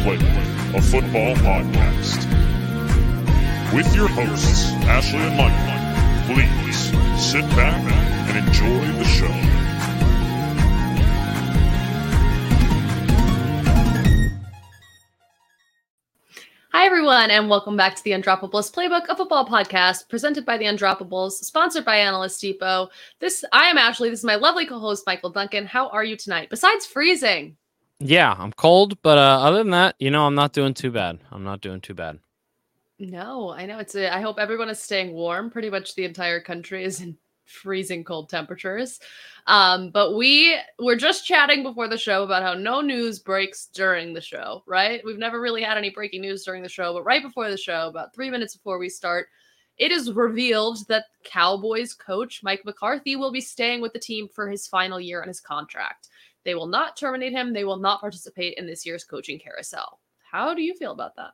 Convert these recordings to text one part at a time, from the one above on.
Playbook, a football podcast. With your hosts, Ashley and Michael, please sit back and enjoy the show. Hi, everyone, and welcome back to the Undroppables Playbook, a football podcast presented by the Undroppables, sponsored by Analyst Depot. This, I am Ashley. This is my lovely co-host Michael Duncan. How are you tonight? Besides freezing, Yeah, I'm cold, but uh, other than that, you know, I'm not doing too bad. I'm not doing too bad. no, I know it's. A, I hope everyone is staying warm. Pretty much the entire country is in freezing cold temperatures. Um, but we were just chatting before the show about how no news breaks during the show. Right? We've never really had any breaking news during the show, but right before the show, about three minutes before we start. It is revealed that Cowboys coach Mike McCarthy will be staying with the team for his final year on his contract. They will not terminate him. They will not participate in this year's coaching carousel. How do you feel about that?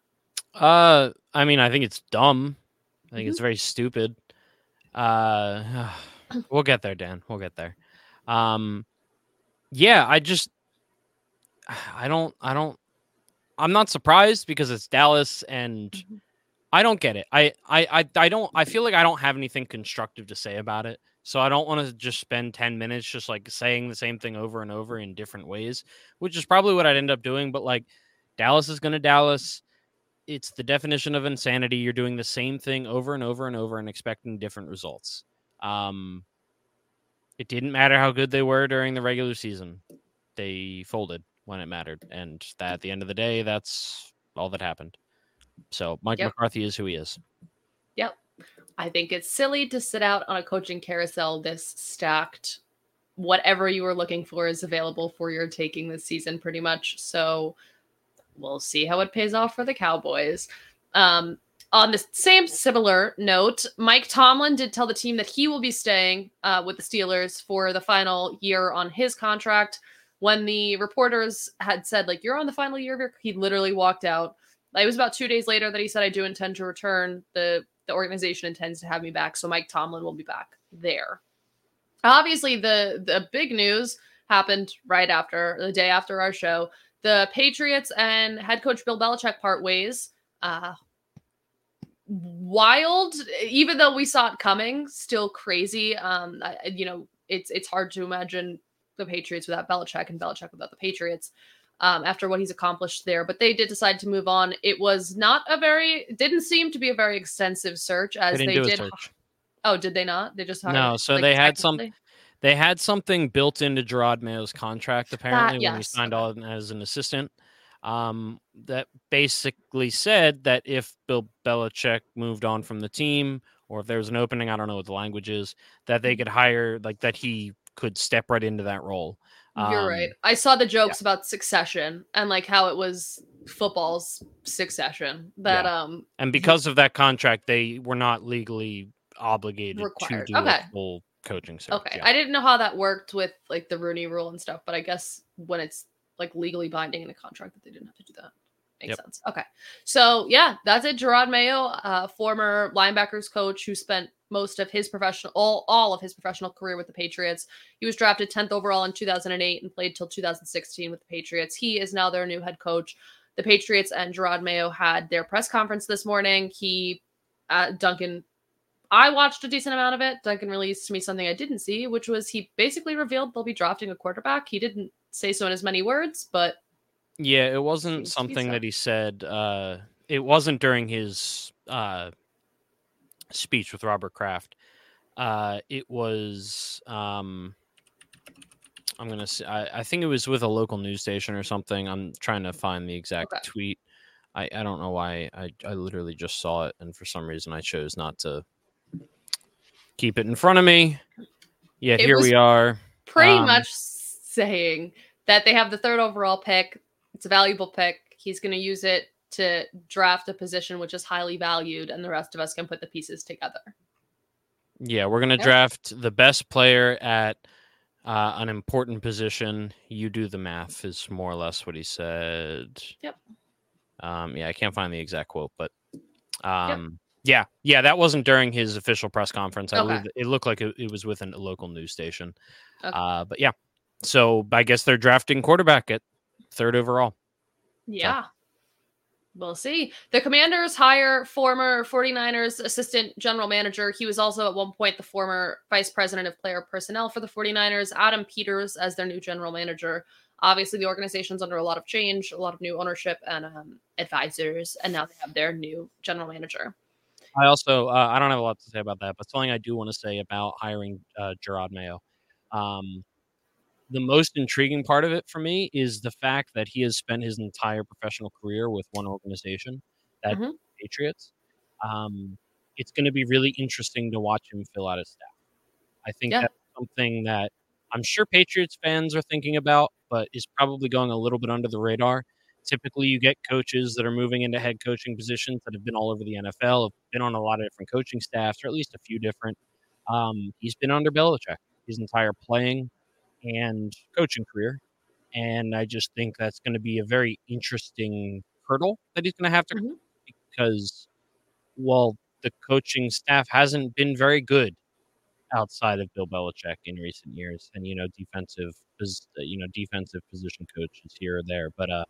Uh, I mean, I think it's dumb. I think it's very stupid. Uh, we'll get there, Dan. We'll get there. Um, yeah, I just, I don't, I don't, I'm not surprised because it's Dallas and Mhm. I don't get it. I, I, I, I don't, I feel like I don't have anything constructive to say about it. So I don't want to just spend 10 minutes just like saying the same thing over and over in different ways, which is probably what I'd end up doing. But like Dallas is going to Dallas. It's the definition of insanity. You're doing the same thing over and over and over and expecting different results. Um, it didn't matter how good they were during the regular season. They folded when it mattered. And that at the end of the day, that's all that happened. So Mike Yep. McCarthy is who he is. I think it's silly to sit out on a coaching carousel this stacked. Whatever you were looking for is available for your taking this season, pretty much. So we'll see how it pays off for the Cowboys. Um, on the same similar note, Mike Tomlin did tell the team that he will be staying uh, with the Steelers for the final year on his contract. When the reporters had said, like, you're on the final year of your, he literally walked out. It was about two days later that he said, I do intend to return. The the organization intends to have me back. So Mike Tomlin will be back there. Obviously, the the big news happened right after the day after our show. The Patriots and head coach Bill Belichick part ways. Uh, wild, even though we saw it coming, still crazy. Um, I, you know, it's it's hard to imagine the Patriots without Belichick and Belichick without the Patriots um, after what he's accomplished there. But they did decide to move on. It was not a very, didn't seem to be a very extensive search as They they, didn't do a search. Oh, did they not? They just hired. No, so like, they had some- They had something built into Gerard Mayo's contract apparently when he signed okay. on as an assistant. Um, that basically said that if Bill Belichick moved on from the team, or if there was an opening, I don't know what the language is, that Mm-hmm. they could hire, like that he could step right into that role. You're Um, right. I saw the jokes about succession and like how it was football's succession. That um And because of that contract, they were not legally obligated Required. to do Okay. a full coaching search. okay. yeah. I didn't know how that worked with like the Rooney rule and stuff, but I guess when it's like legally binding in a contract that they didn't have to do that. Makes Yep. sense. Okay. So yeah, that's it. Gerard Mayo, uh, former linebackers coach who spent most of his professional all, all of his professional career with the Patriots. He was drafted 10th overall in 2008 and played till 2016 with the Patriots. He is now their new head coach. The Patriots and Gerard Mayo had their press conference this morning. He uh, Duncan I watched a decent amount of it. Duncan released to me something I didn't see, which was he basically revealed they'll be drafting a quarterback. He didn't say so in as many words, but Yeah, it wasn't something so. that he said. Uh, it wasn't during his uh, speech with Robert Kraft. Uh, it was. Um, I'm gonna. Say, I, I think it was with a local news station or something. I'm trying to find the exact Okay. tweet. I, I don't know why. I, I literally just saw it, and for some reason, I chose not to keep it in front of me. Yet It here we are. pretty Um, much saying that they have the third overall pick. It's a valuable pick. He's going to use it to draft a position which is highly valued, and the rest of us can put the pieces together. Yeah, we're gonna Yep. draft the best player at uh, an important position. You do the math, is more or less what he said. Yep. Um, yeah, I can't find the exact quote, but um, yeah, yeah, that wasn't during his official press conference. I Okay. believe it looked like it, it was within a local news station. Okay. Uh, but yeah, so I guess they're drafting quarterback at third overall. Yeah. We'll see. The Commanders hire former 49ers assistant general manager. He was also at one point the former vice president of player personnel for the 49ers, Adam Peters, as their new general manager. Obviously, the organization's under a lot of change, a lot of new ownership and um, advisors, and now they have their new general manager. I also uh, I don't have a lot to say about that, but something I do want to say about hiring uh, Jerod Mayo. Um, the most intriguing part of it for me is the fact that he has spent his entire professional career with one organization, that Mhm. Patriots. Um, it's going to be really interesting to watch him fill out his staff. I think Yeah. that's something that I'm sure Patriots fans are thinking about, but is probably going a little bit under the radar. Typically, you get coaches that are moving into head coaching positions that have been all over the NFL, have been on a lot of different coaching staffs, or at least a few different. Um, he's been under Belichick his entire playing and coaching career. And I just think that's going to be a very interesting hurdle that he's going to have to Mhm. because, well, the coaching staff hasn't been very good outside of Bill Belichick in recent years, and you know, defensive, uh, you know, defensive position coaches here or there, but uh,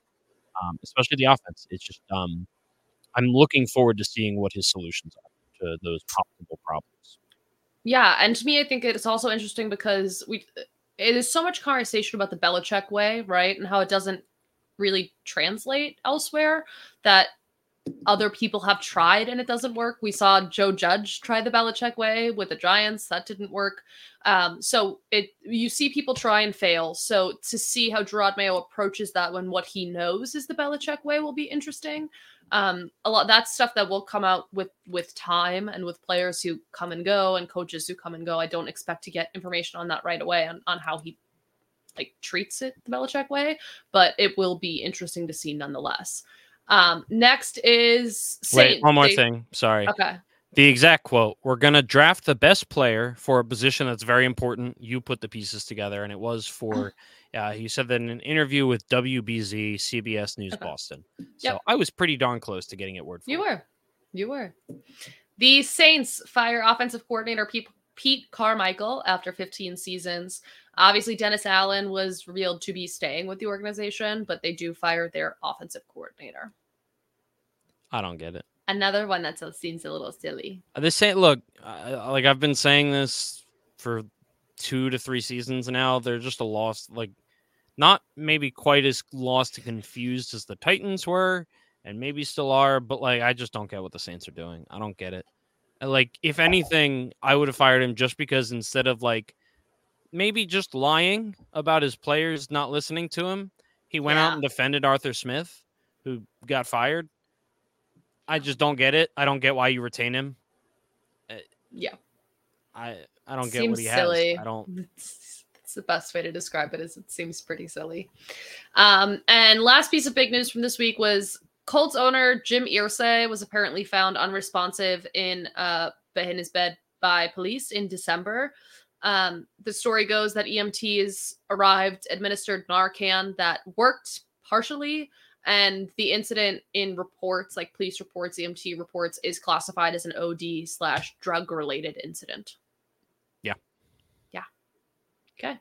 um, especially the offense. It's just um, I'm looking forward to seeing what his solutions are to those possible problems. Yeah, and to me, I think it's also interesting because we it is so much conversation about the Belichick way, right, and how it doesn't really translate elsewhere. That other people have tried and it doesn't work. We saw Joe Judge try the Belichick way with the Giants, that didn't work. Um, so it you see people try and fail. So to see how Gerard Mayo approaches that when what he knows is the Belichick way will be interesting um a lot that's stuff that will come out with with time and with players who come and go and coaches who come and go i don't expect to get information on that right away on, on how he like treats it the Belichick way but it will be interesting to see nonetheless um next is Wait, one more they- thing. Sorry. okay The exact quote We're going to draft the best player for a position that's very important. You put the pieces together, and it was for, uh, he said that in an interview with WBZ, CBS News Okay. Boston. So Yep. I was pretty darn close to getting it word for you were you were the saints fire offensive coordinator pete, pete carmichael after 15 seasons obviously dennis allen was revealed to be staying with the organization but they do fire their offensive coordinator I don't get it. another one that seems a little silly. Uh, This say, look, uh, like I've been saying this for two to three seasons now. They're just a lost, like, not maybe quite as lost and confused as the Titans were, and maybe still are, but like, I just don't get what the Saints are doing. I don't get it. Uh, Like, if anything, I would have fired him just because instead of like maybe just lying about his players not listening to him, he went out and defended Arthur Smith, who got fired. I just don't get it. I don't get why you retain him. Yeah, I I don't get Seems what he silly. has. I don't. it's, it's the best way to describe it. Is it seems pretty silly. Um, and last piece of big news from this week was Colts owner Jim Irsay was apparently found unresponsive in uh in his bed by police in December. Um, the story goes that EMTs arrived, administered Narcan that worked partially, and the incident in reports, like police reports, EMT reports, is classified as an OD slash drug related incident. Okay.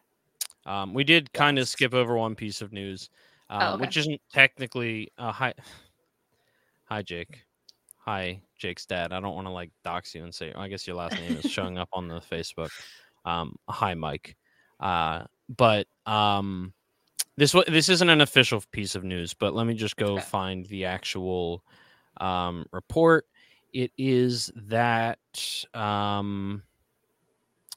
Um, we did kind of skip over one piece of news, um, Oh, okay. which isn't technically. Uh, hi, hi, Jake. Hi, Jake's dad. I don't want to like dox you and say. I guess your last name is showing up on the Facebook. Um, hi, Mike. Uh, but um, this this isn't an official piece of news, but let me just go Okay. find the actual um, report. It is that um,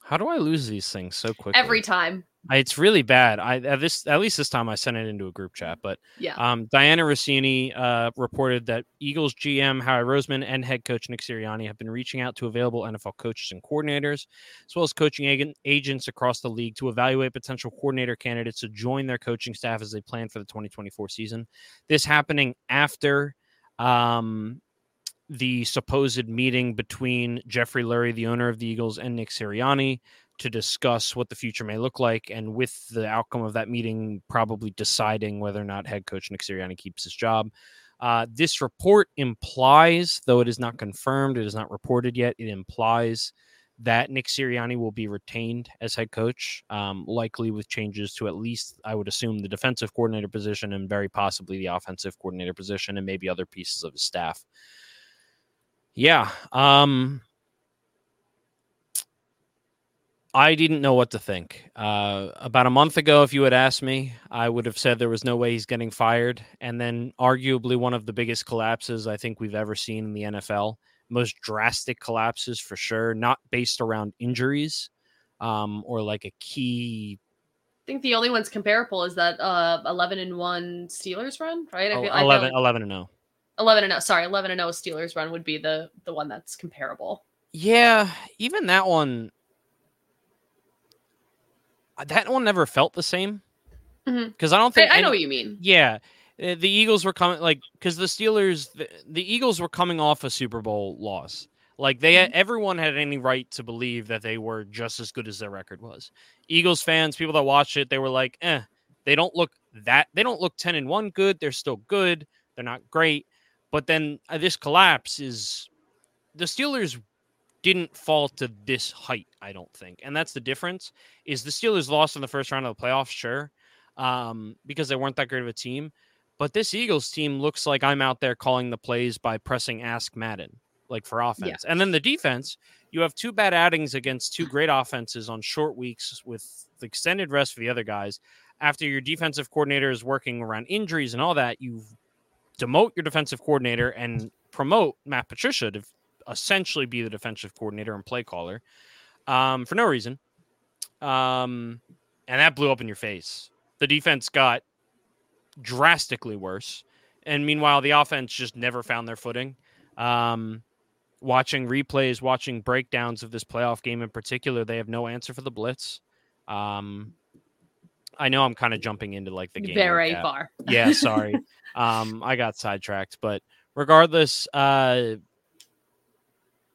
how do I lose these things so quickly? Every time. I- It's really bad. I at this at least this time I sent it into a group chat. But Yeah. um, Dianna Russini uh, reported that Eagles GM Howie Roseman and head coach Nick Sirianni have been reaching out to available NFL coaches and coordinators, as well as coaching ag- agents across the league to evaluate potential coordinator candidates to join their coaching staff as they plan for the 2024 season. This happening after um, the supposed meeting between Jeffrey Lurie, the owner of the Eagles, and Nick Sirianni to discuss what the future may look like, and with the outcome of that meeting, probably deciding whether or not head coach Nick Sirianni keeps his job. Uh, this report implies, though it is not confirmed, it is not reported yet, it implies that Nick Sirianni will be retained as head coach, um, likely with changes to at least, I would assume, the defensive coordinator position and very possibly the offensive coordinator position and maybe other pieces of his staff. Yeah. Um, I didn't know what to think. Uh, about a month ago, if you had asked me, I would have said there was no way he's getting fired. And then, arguably, one of the biggest collapses I think we've ever seen in the NFL most drastic collapses for sure, not based around injuries um, or like a key. I think the only ones comparable is that uh, 11 and 1 Steelers run, right? I feel, 11, I like 11 and 0. 11 and 0. Sorry, 11 and 0 Steelers run would be the the one that's comparable. Yeah, even that one uh, that one never felt the same. Because mm-hmm. I don't think I, I any, know what you mean. Yeah, uh, the Eagles were coming like because the Steelers, the, the, Eagles were coming off a Super Bowl loss. Like they, mm-hmm. everyone had any right to believe that they were just as good as their record was. Eagles fans, people that watched it, they were like, eh, they don't look that, they don't look ten and one good. They're still good. They're not great. But then uh, this collapse is the Steelers didn't fall to this height. I don't think, and that's the difference. Is the Steelers lost in the first round of the playoffs? Sure, um, because they weren't that great of a team but this Eagles team looks like I'm out there calling the plays by pressing Ask Madden, like for offense. Yeah. And then the defense, you have two bad outings against two great offenses on short weeks with the extended rest for the other guys. After your defensive coordinator is working around injuries and all that, you demote your defensive coordinator and promote Matt Patricia to essentially be the defensive coordinator and play caller um, for no reason. Um, and that blew up in your face. The defense got drastically worse. And meanwhile, the offense just never found their footing. Um, watching replays, watching breakdowns of this playoff game in particular, they have no answer for the blitz. Um, I know I'm kind of jumping into like the game very far. Yeah, sorry. um, I got sidetracked, but regardless, uh,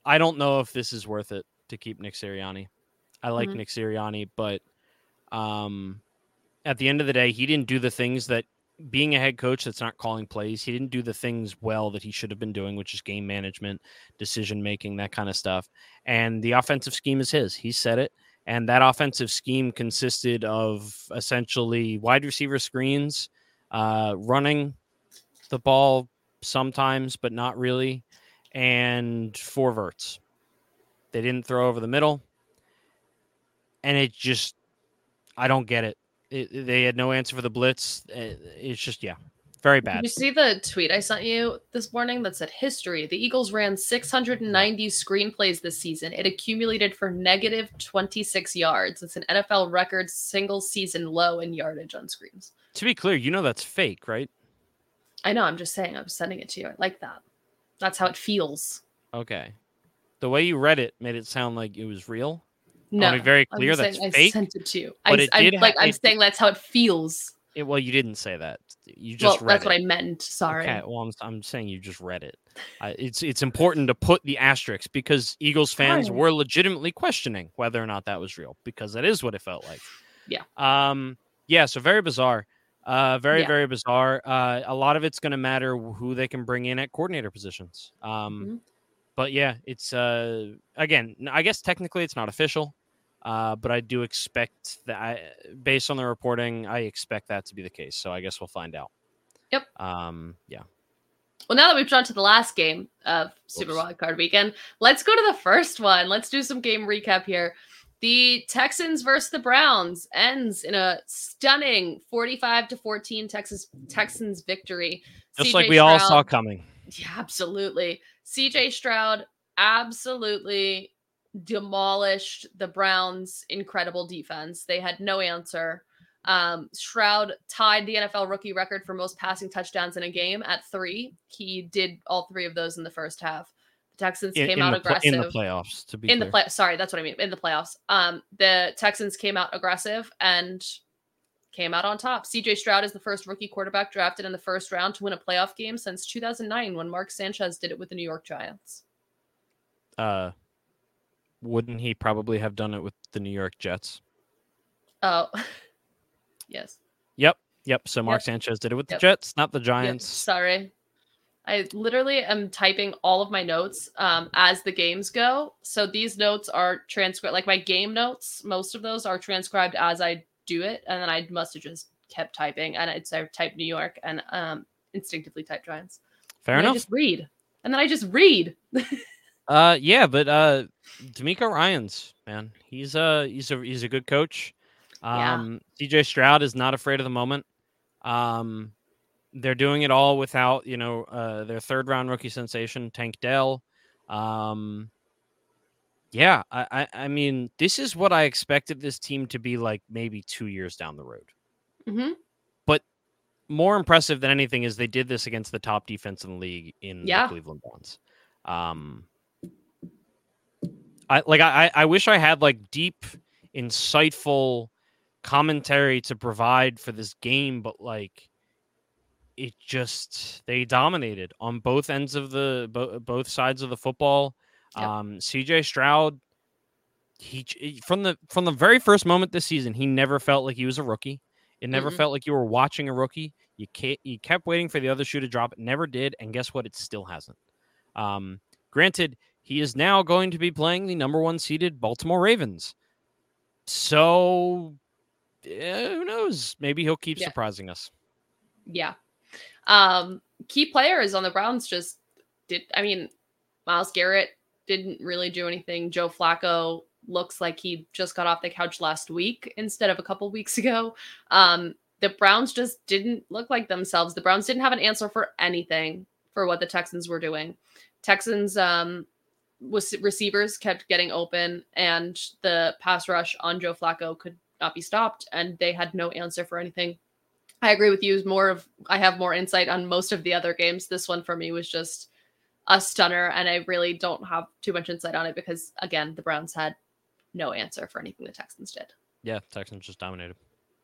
I don't know if this is worth it to keep Nick Sirianni. I like mm-hmm. Nick Sirianni, but um, at the end of the day, he didn't do the things that being a head coach that's not calling plays, he didn't do the things well that he should have been doing, which is game management, decision making, that kind of stuff. And the offensive scheme is his. He said it. And that offensive scheme consisted of essentially wide receiver screens, uh, running the ball sometimes, but not really, and four verts. They didn't throw over the middle. And it just, I don't get it. It, they had no answer for the blitz. Eh, it's just yeah, very bad. Did you see the tweet I sent you this morning that said history? The Eagles ran 690 screenplays this season. It accumulated for negative 26 yards. It's an NFL record single season low in yardage on screens. To be clear, you know that's fake, right? I know. I'm just saying. I'm sending it to you. I like that. That's how it feels. Okay. The way you read it made it sound like it was real. No, I'll be very clear that's I fake. sent it to you. But I, it did like I'm saying that's how it feels. It, well, you didn't say that. You just well, that's it. what I meant. Sorry. Okay. Well, I'm, I'm saying you just read it. Uh, it's it's important to put the asterisk because Eagles fans were legitimately questioning whether or not that was real because that is what it felt like. Yeah. Um. Yeah. So very bizarre. Uh. Very yeah. very bizarre. Uh. A lot of it's going to matter who they can bring in at coordinator positions. Um. Mm-hmm. But yeah, it's uh. Again, I guess technically it's not official. Uh, but I do expect that, I, based on the reporting, I expect that to be the case. So I guess we'll find out. Yep. Um. Yeah. Well, now that we've drawn to the last game of Super Wild Card Weekend, let's go to the first one. Let's do some game recap here. The Texans versus the Browns ends in a stunning 45 to 14 Texas Texans victory. Just CJ like we Stroud, all saw coming. Yeah, absolutely. CJ Stroud absolutely demolished the Browns' incredible defense. They had no answer. Um, Stroud tied the NFL rookie record for most passing touchdowns in a game at three. He did all three of those in the first half. The Texans in, came in out aggressive in the playoffs. To be in clear. the play, sorry, that's what I mean. In the playoffs, um, the Texans came out aggressive and came out on top. CJ Stroud is the first rookie quarterback drafted in the first round to win a playoff game since 2009 when Mark Sanchez did it with the New York Giants. Uh, wouldn't he probably have done it with the New York Jets? Oh, yes. Yep. Yep. So Mark yep. Sanchez did it with the. Jets, not the Giants. Yep. Sorry. I literally am typing all of my notes um, as the games go. So these notes are transcribed, like my game notes. Most of those are transcribed as I do it, and then I must have just kept typing, and it's I typed New York and um, instinctively typed Giants. Fair and enough. I just read, and then I just read. Uh, yeah, but uh, DeMeco Ryans man, he's uh he's a he's a good coach. Yeah. Um, CJ Stroud is not afraid of the moment. Um, they're doing it all without you know uh their third round rookie sensation Tank Dell. Um, yeah, I, I I mean this is what I expected this team to be like maybe two years down the road. Mm-hmm. But More impressive than anything is they did this against the top defense in the league in Yeah. the Cleveland Browns. Um, I like I I wish I had like deep, insightful commentary to provide for this game, but like it just they dominated on both ends of the bo- both sides of the football. Yep. Um, CJ Stroud, he from the from the very first moment this season, he never felt like he was a rookie. It never Mm-mm. felt like you were watching a rookie. You ca you kept waiting for the other shoe to drop. It never did, and guess what? It still hasn't. Um, granted, he is now going to be playing the number one seeded Baltimore Ravens. So eh, who knows? Maybe he'll keep Yeah. surprising us. Yeah. Um, key players on the Browns just did. I mean, Myles Garrett didn't really do anything. Joe Flacco looks like he just got off the couch last week instead of a couple weeks ago. Um, the Browns just didn't look like themselves. The Browns didn't have an answer for anything for what the Texans were doing. Texans um was receivers kept getting open and the pass rush on Joe Flacco could not be stopped and they had no answer for anything. I agree with you. More of I have more insight on most of the other games. This one for me was just a stunner, and I really don't have too much insight on it because again, the Browns had no answer for anything the Texans did. Yeah, Texans just dominated.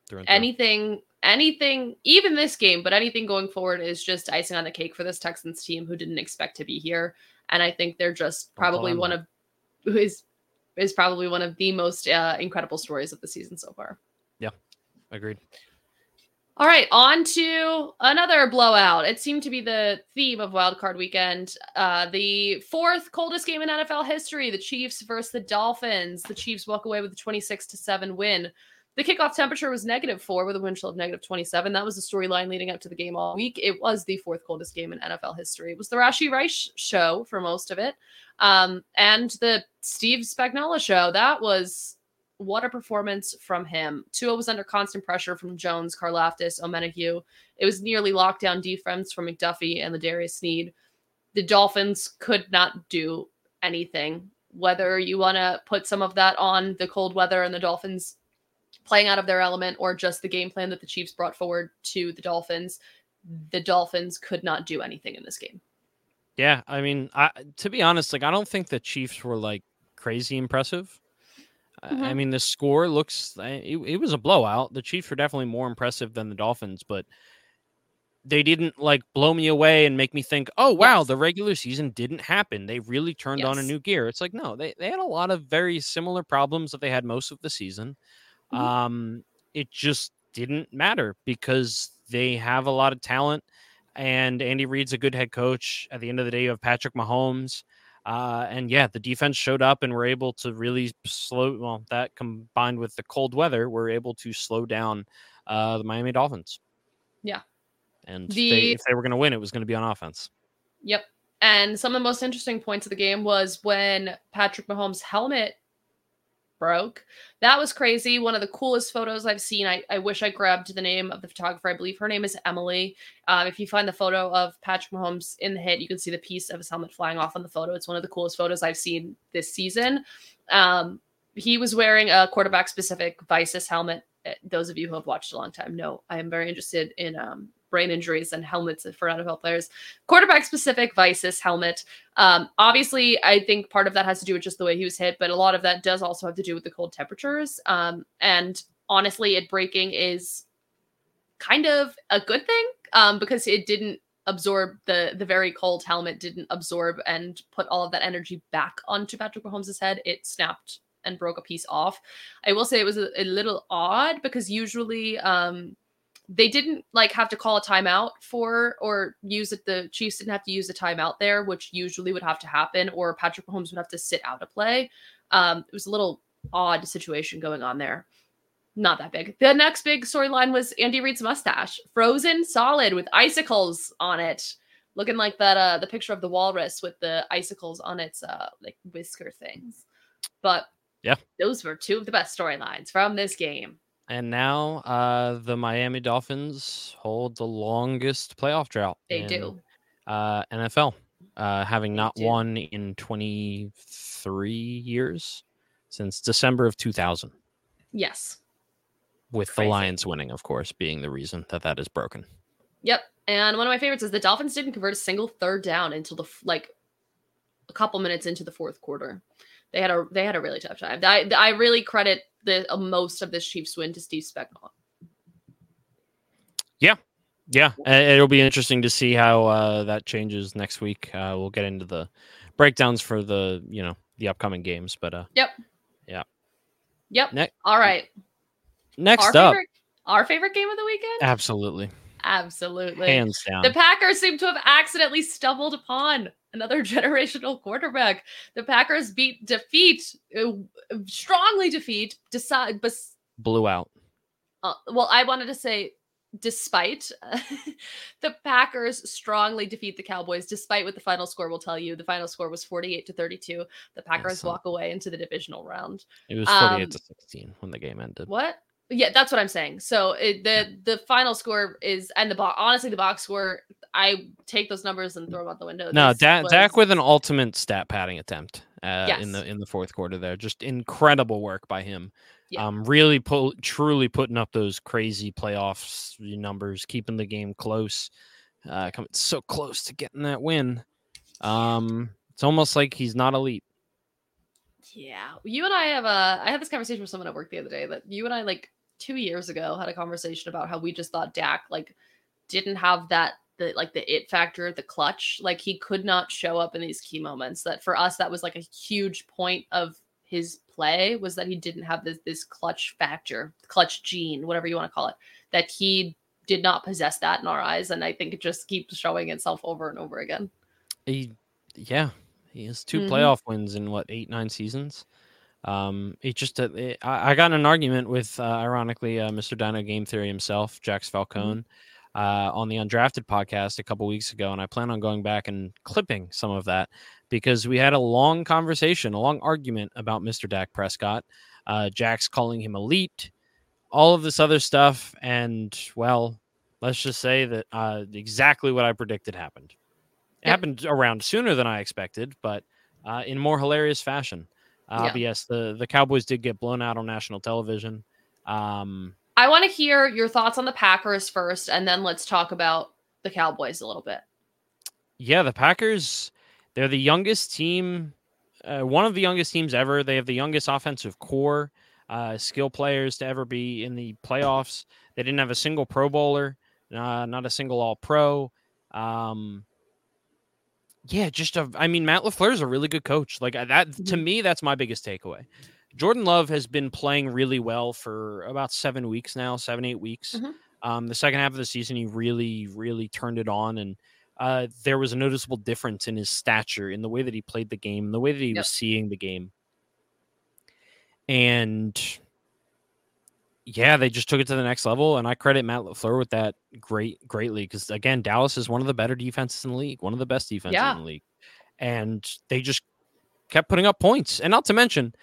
Through. Anything, anything, even this game, but anything going forward is just icing on the cake for this Texans team who didn't expect to be here, and I think they're just probably one of who is is probably one of the most uh, incredible stories of the season so far. Yeah, agreed. All right, on to another blowout. It seemed to be the theme of Wild Card Weekend. Uh, the fourth coldest game in NFL history: the Chiefs versus the Dolphins. The Chiefs walk away with a twenty-six to seven win. The kickoff temperature was negative four with a wind chill of negative 27. That was the storyline leading up to the game all week. It was the fourth coldest game in NFL history. It was the Rashee Rice show for most of it. Um, and the Steve Spagnuolo show. That was what a performance from him. Tua was under constant pressure from Jones, Karlaftis, Omenihu. It was nearly lockdown defense from McDuffie and L'Jarius Sneed. The Dolphins could not do anything. Whether you want to put some of that on the cold weather and the Dolphins playing out of their element or just the game plan that the Chiefs brought forward to the Dolphins, the Dolphins could not do anything in this game. Yeah, I mean, I, to be honest, like I don't think the Chiefs were like crazy impressive. I- I mean, the score looks eh, it, it was a blowout. The Chiefs were definitely more impressive than the Dolphins, but they didn't like blow me away and make me think, "Oh wow, Yes. the regular season didn't happen. They really turned on a new gear." It's like, no, they they had a lot of very similar problems that they had most of the season. Mhm. Um, it just didn't matter because they have a lot of talent and Andy Reid's a good head coach. At the end of the day, you have Patrick Mahomes. Uh, and yeah, the defense showed up and were able to really slow. Well, that combined with the cold weather, we were able to slow down uh, the Miami Dolphins. Yeah. And they, if they were going to win, it was going to be on offense. Yep. And some of the most interesting points of the game was when Patrick Mahomes' helmet broke. That was crazy. One of the coolest photos I've seen. I, I wish I grabbed the name of the photographer. I believe her name is Emily. Um, if you find the photo of Patrick Mahomes in the hit, you can see the piece of his helmet flying off on the photo. It's one of the coolest photos I've seen this season. Um, he was wearing a quarterback specific Vicis helmet. Uh, Those of you who have watched a long time know I am very interested in um, brain injuries and helmets for NFL players quarterback specific Vicis helmet. Um, obviously, I think part of that has to do with just the way he was hit, but a lot of that does also have to do with the cold temperatures. Um, and honestly, it breaking is kind of a good thing um, because it didn't absorb the the very cold helmet didn't absorb and put all of that energy back onto Patrick Mahomes' head. It snapped and broke a piece off. I will say it was a, a little odd because usually um, they didn't like have to call a timeout for or use it. The Chiefs didn't have to use a timeout there, which usually would have to happen, or Patrick Mahomes would have to sit out a play. Um, it was a little odd situation going on there. Not that big. The next big storyline was Andy Reid's mustache, frozen solid with icicles on it, looking like that. Uh, the picture of the walrus with the icicles on its uh like whisker things. But Yeah. those were two of the best storylines from this game. And now uh, the Miami Dolphins hold the longest playoff drought. They in, do. Uh, NFL, uh, having not won in 23 years since December of 2000, Yes. with Crazy. the Lions winning, of course, being the reason that that is broken. Yep. And one of my favorites is the Dolphins didn't convert a single third down until the like a couple minutes into the fourth quarter. They had a they had a really tough time. I I really credit the uh, most of this Chiefs win to Steve Spagnuolo. Yeah, uh, it'll be interesting to see how uh, that changes next week. Uh, we'll get into the breakdowns for the you know the upcoming games, but uh, Yep. Ne- All right. next our up, favorite our favorite game of the weekend? absolutely, Absolutely. hands down. The Packers seem to have accidentally stumbled upon another generational quarterback. The Packers beat defeat uh, strongly defeat decide bes- blew out. uh, well, I wanted to say, despite the Packers strongly defeat the Cowboys, despite what the final score will tell you, the final score was 48 to 32. The Packers walk away into the divisional round. It was 48 Um, to 16 when the game ended. What? Yeah, that's what I'm saying. So it, the the final score is and the box. Honestly, the box score. I take those numbers and throw them out the window. No, This Dak, was- Dak with an ultimate stat padding attempt uh, in the in the fourth quarter there. Just incredible work by him. Yeah. Um, really pu- truly putting up those crazy playoffs numbers, keeping the game close, uh, coming so close to getting that win. Um, it's almost like he's not elite. Yeah, you and I have a. I had this conversation with someone at work the other day that you and I like two years ago had a conversation about how we just thought Dak like didn't have that the like the it factor, the clutch. Like he could not show up in these key moments. That for us, that was like a huge point of his play was that he didn't have this this clutch factor, clutch gene, whatever you want to call it. That he did not possess that in our eyes, and I think it just keeps showing itself over and over again. He, yeah, he has 2 Mhm. playoff wins in what eight nine seasons. Um, it just uh, it, I, I got in an argument with uh, ironically uh, Mr. Dino Game Theory himself, Jax Falcone, uh, on the Undrafted podcast a couple weeks ago, and I plan on going back and clipping some of that because we had a long conversation, a long argument about Mr. Dak Prescott. Uh, Jax calling him elite, all of this other stuff, and well, let's just say that uh, exactly what I predicted happened. It Yep. happened around sooner than I expected, but uh, in more hilarious fashion. Uh, Yeah. But yes, the the Cowboys did get blown out on national television. Um, I want to hear your thoughts on the Packers first, and then let's talk about the Cowboys a little bit. yeah, the Packers, they're the youngest team, uh, one of the youngest teams ever. They have the youngest offensive core, uh, skill players to ever be in the playoffs. They didn't have a single Pro Bowler, uh, not a single All Pro. Um, yeah, just a. I mean, Matt Lafleur is a really good coach. Like that to Mhm. me, that's my biggest takeaway. Jordan Love has been playing really well for about seven weeks now, seven eight weeks. Mhm. Um, the second half of the season, he really, really turned it on, and uh, there was a noticeable difference in his stature, in the way that he played the game, in the way that he Yep. was seeing the game. And yeah, they just took it to the next level, and I credit Matt Lafleur with that great, greatly because again, Dallas is one of the better defenses in the league, one of the best defenses Yeah. in the league, and they just kept putting up points. And not to mention,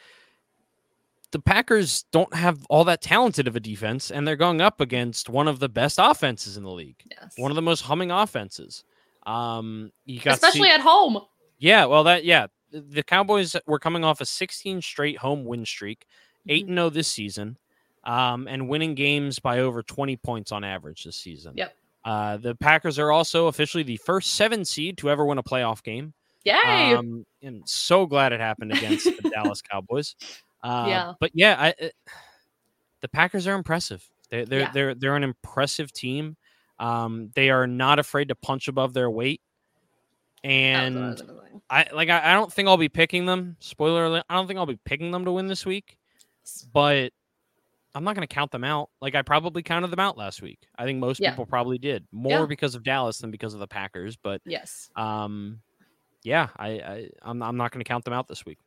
the Packers don't have all that talented of a defense, and they're going up against one of the best offenses in the league, Yes. one of the most humming offenses. Um, you got Especially C- at home. yeah, well, that yeah, the- Cowboys were coming off a 16 straight home win streak, eight Mhm. and zero this season, um, and winning games by over 20 points on average this season. Yep. Uh, the Packers are also officially the first seven seed to ever win a playoff game. Yay. Um, and so glad it happened against the Dallas Cowboys. Uh, Yeah. But yeah, I, it- the Packers are impressive. They're they're Yeah. they're they're an impressive team. Um, they are not afraid to punch above their weight. And was gonna say. I like I, I don't think I'll be picking them. Spoiler alert, I don't think I'll be picking them to win this week. But I'm not going to count them out. Like I probably counted them out last week. I think most Yeah. people probably did more Yeah. because of Dallas than because of the Packers. But Yes. um, yeah, I, I I'm I'm not going to count them out this week.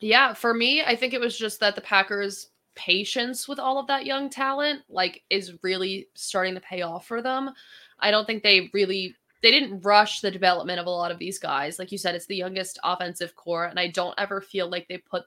Yeah, for me, I think it was just that the Packers' patience with all of that young talent like is really starting to pay off for them. I don't think they really they didn't rush the development of a lot of these guys. Like you said, it's the youngest offensive core, and I don't ever feel like they put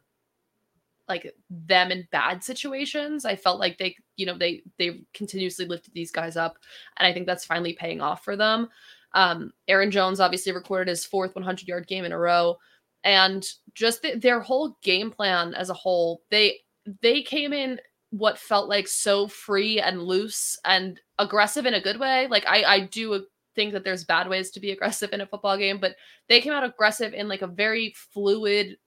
like them in bad situations. I felt like they, you know, they they continuously lifted these guys up, and I think that's finally paying off for them. Um, Aaron Jones obviously recorded his fourth 100 yard game in a row, and just th- their whole game plan as a whole, they they came in what felt like so free and loose and aggressive in a good way. Like I I do think that there's bad ways to be aggressive in a football game, but they came out aggressive in like a very fluid,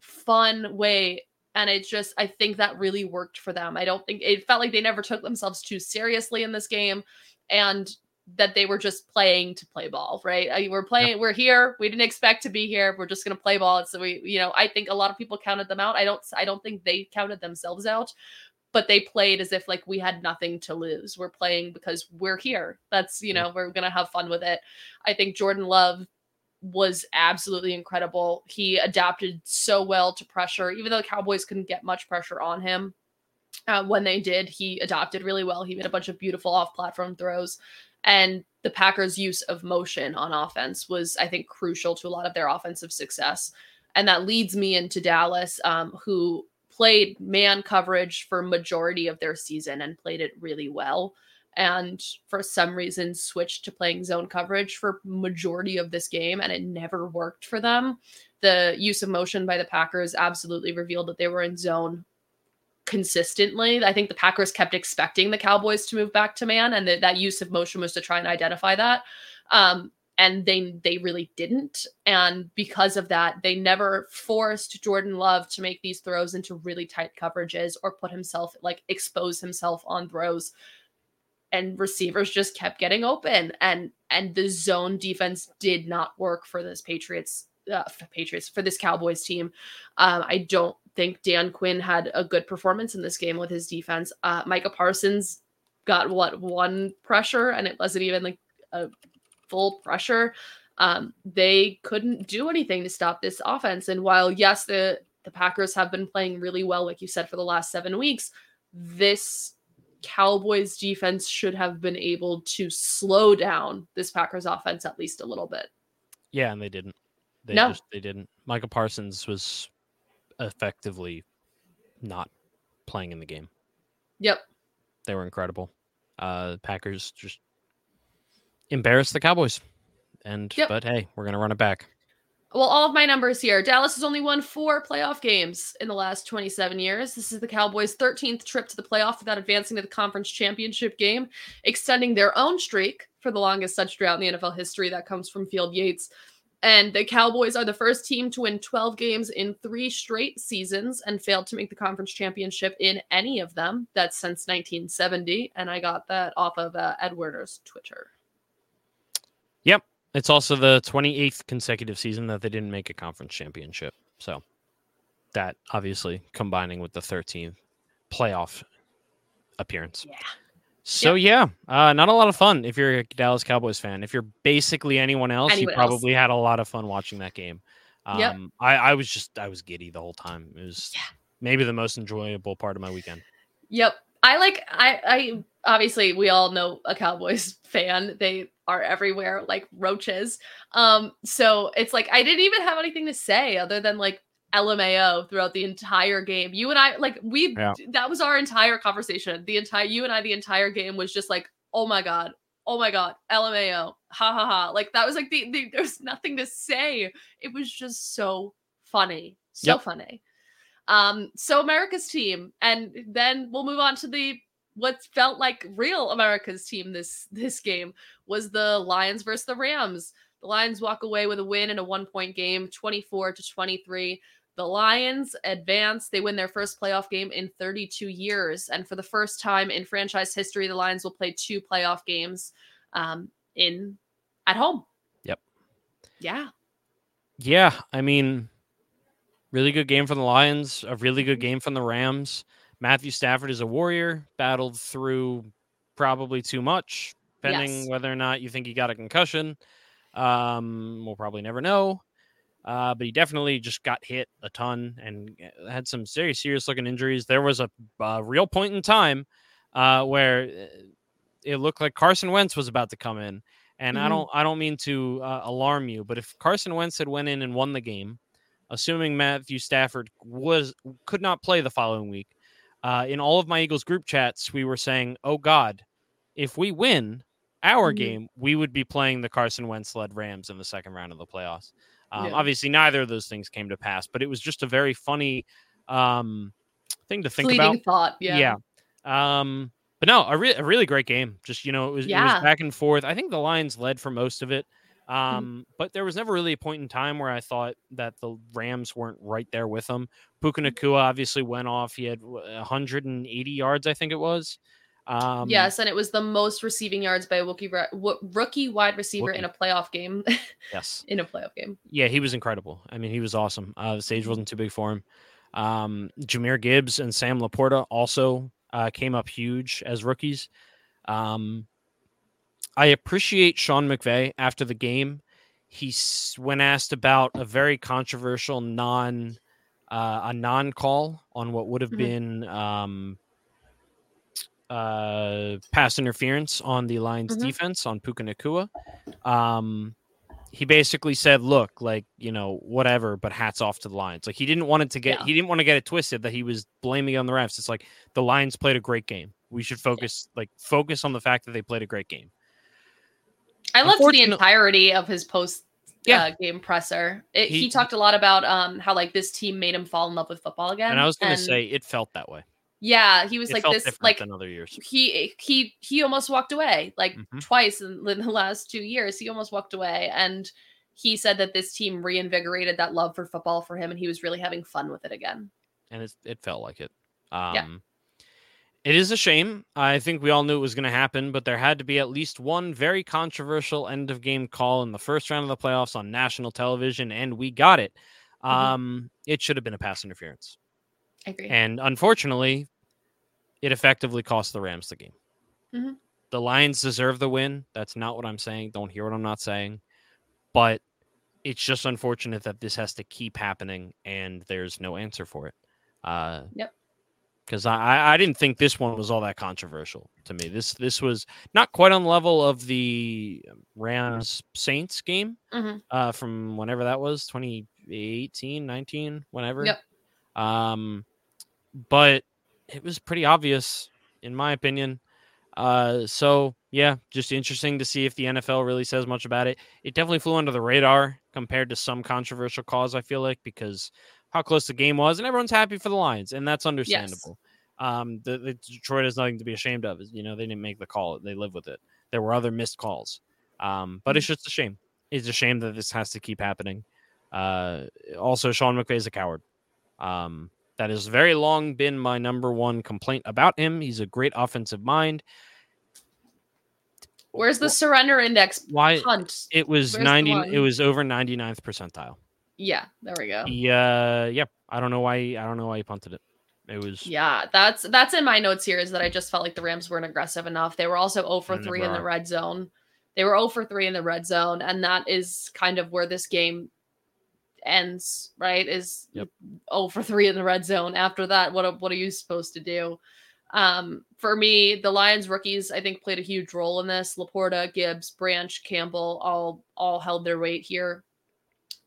fun way. And it just, I think that really worked for them. I don't think it felt like they never took themselves too seriously in this game and that they were just playing to play ball, right? I, we're playing, we're here. We didn't expect to be here. We're just going to play ball. So we, you know, I think a lot of people counted them out. I don't, I don't think they counted themselves out but they played as if like we had nothing to lose. We're playing because we're here. That's, you know, we're going to have fun with it. I think Jordan Love was absolutely incredible. He adapted so well to pressure, even though the Cowboys couldn't get much pressure on him. Uh, when they did, he adapted really well. He made a bunch of beautiful off platform throws. And the Packers' use of motion on offense was, I think, crucial to a lot of their offensive success. And that leads me into Dallas, um, who played man coverage for majority of their season and played it really well and for some reason switched to playing zone coverage for majority of this game and it never worked for them. The use of motion by the packers absolutely revealed that they were in zone consistently. I think the packers kept expecting the cowboys to move back to man and that that use of motion was to try and identify that. Um, and they they really didn't. And because of that they never forced jordan love to make these throws into really tight coverages or put himself like expose himself on throws and receivers just kept getting open and and the zone defense did not work for this patriots uh, patriots for this cowboys team um, i don't think dan quinn had a good performance in this game with his defense uh, micah parsons got what one pressure and it wasn't even like a full pressure. Um, they couldn't do anything to stop this offense. And while yes, the the Packers have been playing really well, like you said, for the last seven weeks, this Cowboys defense should have been able to slow down this Packers offense at least a little bit. Yeah, and they didn't. They No. just they didn't. Michael Parsons was effectively not playing in the game. Yep. They were incredible. Uh Packers just embarrassed the Cowboys. And Yep. but hey, we're gonna run it back. Well, all of my numbers here. Dallas has only won four playoff games in the last 27 years. This is the Cowboys' 13th trip to the playoff without advancing to the conference championship game, extending their own streak for the longest such drought in the NFL history. That comes from Field Yates. And the Cowboys are the first team to win 12 games in three straight seasons and failed to make the conference championship in any of them. That's since 1970. And I got that off of uh, Ed Werder's Twitter. Yep. It's also the 28th consecutive season that they didn't make a conference championship. So that obviously combining with the 13th playoff appearance. Yeah. So yeah, uh, not a lot of fun if you're a Dallas Cowboys fan. If you're basically anyone else, Anyone you else. probably had a lot of fun watching that game. Um, Yep. I, I was just I was giddy the whole time. It was Yeah. maybe the most enjoyable part of my weekend. Yep. I like I I obviously we all know a Cowboys fan. They are everywhere like roaches. Um so it's like I didn't even have anything to say other than like LMAO throughout the entire game. You and I like we Yeah. that was our entire conversation. The entire you and I the entire game was just like, "Oh my god. Oh my god. LMAO. Ha ha ha." Like that was like the, the there's nothing to say. It was just so funny. So Yep. funny. Um, so America's team, and then we'll move on to the what felt like real America's team this this game was the Lions versus the Rams. The Lions walk away with a win in a one point game, 24 to 23. The Lions advance. They win their first playoff game in 32 years. And for the first time in franchise history, the Lions will play two playoff games um, in at home. Yep. Yeah. Yeah, I mean, really good game from the Lions, a really good game from the Rams. Matthew Stafford is a warrior, battled through probably too much, depending Yes. whether or not you think he got a concussion. Um, we'll probably never know. Uh, but he definitely just got hit a ton and uh, had some very serious looking injuries. There was a, a real point in time uh, where uh, it looked like Carson Wentz was about to come in. And I Mhm. don't, I don't mean to uh, alarm you, but if Carson Wentz had went in and won the game, assuming Matthew Stafford was could not play the following week, uh, in all of my Eagles group chats, we were saying, "Oh God, if we win our Mhm. game, we would be playing the Carson Wentz led Rams in the second round of the playoffs." Um, Yeah. Obviously, neither of those things came to pass, but it was just a very funny um, thing to think Fleeting about. thought. Yeah. Yeah. Um, but no, a, re- a really great game. Just you know, it was, it was back and forth. I think the Lions led for most of it. Mm-hmm. Um, but there was never really a point in time where I thought that the Rams weren't right there with them. Puka Mm-hmm. Nacua obviously went off. He had 180 yards, I think it was. Um, yes, and it was the most receiving yards by a rookie, rookie wide receiver in a playoff game. Yes. in a playoff game. Yeah, he was incredible. I mean, he was awesome. Uh, the stage wasn't too big for him. Um, Jahmyr Gibbs and Sam Laporta also uh, came up huge as rookies. Um, I appreciate Sean McVay after the game. He, when asked about a very controversial non, uh, a non call on what would have Mhm. been um, uh, pass interference on the Lions Mhm. defense on Puka Nacua. Um, he basically said, "Look, like you know, whatever, but hats off to the Lions." Like he didn't want it to get, Yeah. he didn't want to get it twisted that he was blaming on the refs. It's like the Lions played a great game. We should focus, like, focus on the fact that they played a great game. I loved the entirety of his post Yeah. uh, game presser. It, he, He- talked a lot about um how like this team made him fall in love with football again. And I was going to say, it felt that way. yeah, he was It like this like another other years. he he he almost walked away like Mhm. twice in, in the last two years. He almost walked away, and he said that this team reinvigorated that love for football for him, and he was really having fun with it again. and it it felt like it. Um, Yeah. It is a shame. I think we all knew it was going to happen, but there had to be at least one very controversial end of game call in the first round of the playoffs on national television, and we got it. Mhm. Um, It should have been a pass interference, I agree. and unfortunately, it effectively cost the Rams the game. Mhm. The Lions deserve the win. That's not what I'm saying. Don't hear what I'm not saying, but it's just unfortunate that this has to keep happening, and there's no answer for it. Uh, Yep. Because I, I didn't think this one was all that controversial to me. This this was not quite on the level of the Rams Saints game Mhm. uh, from whenever that was 2018, 19, whenever. Yep. Um, but it was pretty obvious, in my opinion. Uh, so yeah, just interesting to see if the NFL really says much about it. It definitely flew under the radar compared to some controversial cause. I feel like because how close the game was, and everyone's happy for the Lions, and that's understandable. Um, the, the Detroit has nothing to be ashamed of. You know, they didn't make the call; they live with it. There were other missed calls, um, but it's just a shame. It's a shame that this has to keep happening. Uh, also, Sean McVay is a coward. Um, that has very long been my number one complaint about him. He's a great offensive mind. Where's the surrender index Why punt? it was Where's 90 it was over 99th percentile. Yeah, there we go. Yeah, yeah. I don't know why I don't know why he punted it. It was Yeah, that's that's in my notes here is that I just felt like the Rams weren't aggressive enough. They were also 0 for 3 in the red zone. They were 0 for 3 in the red zone, and that is kind of where this game ends, right? Is Yep. 0 for 3 in the red zone. After that, what what are you supposed to do? Um, for me, the Lions rookies, I think, played a huge role in this. Laporta, Gibbs, Branch, Campbell, all all held their weight here.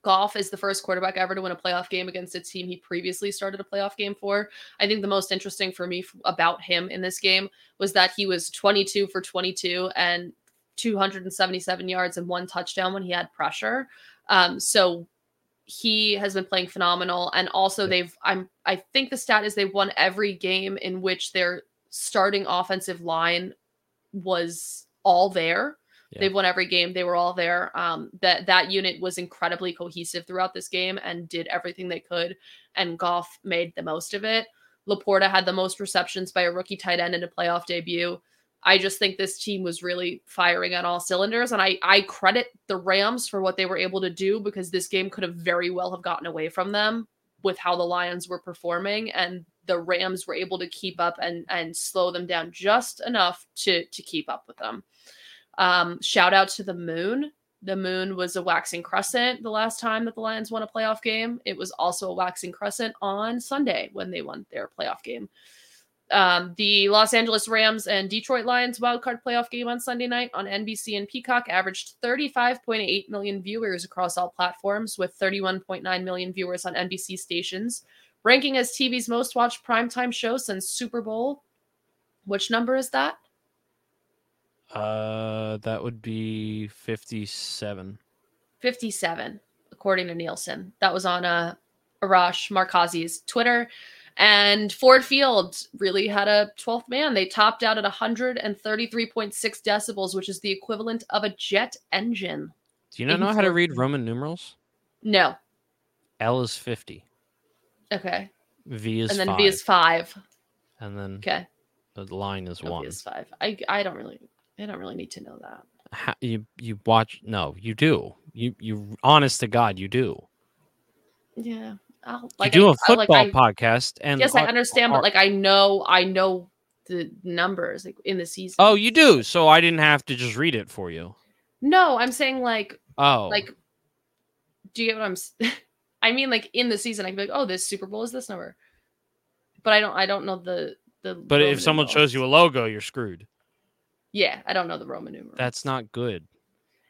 Goff is the first quarterback ever to win a playoff game against a team he previously started a playoff game for. I think the most interesting for me f- about him in this game was that he was 22 for 22 and 277 yards and one touchdown when he had pressure. Um, so he has been playing phenomenal, and also they've I'm I think the stat is they won every game in which their starting offensive line was all there. They've won every game. They were all there. Um, that that unit was incredibly cohesive throughout this game and did everything they could. And Goff made the most of it. Laporta had the most receptions by a rookie tight end in a playoff debut. I just think this team was really firing on all cylinders, and I I credit the Rams for what they were able to do because this game could have very well have gotten away from them with how the Lions were performing, and the Rams were able to keep up and and slow them down just enough to to keep up with them. Um, shout out to the moon. The moon was a waxing crescent the last time that the Lions won a playoff game. It was also a waxing crescent on Sunday when they won their playoff game. Um, the Los Angeles Rams and Detroit Lions wildcard playoff game on Sunday night on NBC and Peacock averaged 35.8 million viewers across all platforms, with 31.9 million viewers on NBC stations, ranking as TV's most watched primetime show since Super Bowl. Which number is that? Uh, that would be fifty-seven. 57, according to Nielsen. That was on uh, Arash Markazi's Twitter. And Ford Field really had a 12th man. They topped out at 133.6 decibels, which is the equivalent of a jet engine. Do you not In know how to read Roman numerals? No. L is fifty. Okay. V is and then five, V is five. and then Okay. the line is No, V one. is five. I I don't really I don't really need to know that. Ha- you you watch? No, you do. You you honest to God, you do. Yeah. I'll, you do a a football I, podcast, and yes, I understand, our- but like I know I know the numbers like in the season. oh, you do. So I didn't have to just read it for you. No, I'm saying like Oh, like do you get what i'm I mean like in the season i can be like oh this super bowl is this number but i don't i don't know the the but if someone numerals. shows you a logo, you're screwed. Yeah i don't know the roman numerals. That's not good.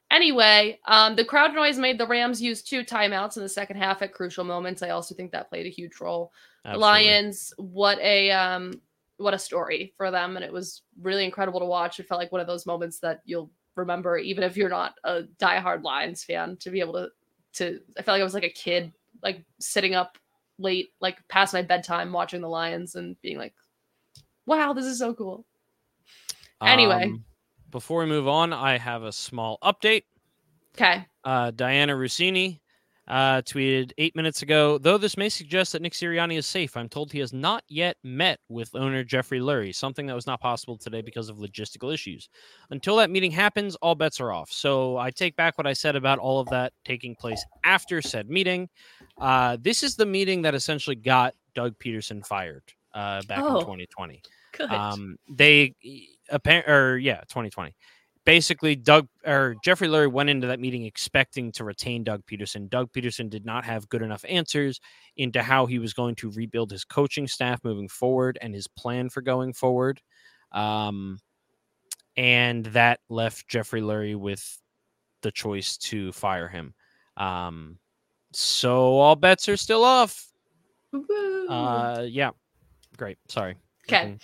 anyway um the crowd noise made the rams use two timeouts in the second half at crucial moments. I also think that played a huge role. Absolutely. lions what a um what a story for them and it was really incredible to watch. It felt like one of those moments that you'll remember even if you're not a diehard lions fan to be able to to i felt like i was like a kid like sitting up late like past my bedtime watching the lions and being like wow this is so cool Anyway. Um, before we move on, I have a small update. okay Uh, Dianna Russini uh, tweeted eight minutes ago, though this may suggest that Nick Sirianni is safe, I'm told he has not yet met with owner Jeffrey Lurie, something that was not possible today because of logistical issues. Until that meeting happens, all bets are off. So I take back what I said about all of that taking place after said meeting. Uh, this is the meeting that essentially got Doug Pederson fired uh, back Oh. in 2020 good. Um they apparent or yeah 2020 basically doug or jeffrey lurie went into that meeting expecting to retain doug pederson. Doug pederson did not have good enough answers into how he was going to rebuild his coaching staff moving forward and his plan for going forward. Um and that left jeffrey lurie with the choice to fire him. Um so all bets are still off. Uh yeah. Great. Sorry Okay.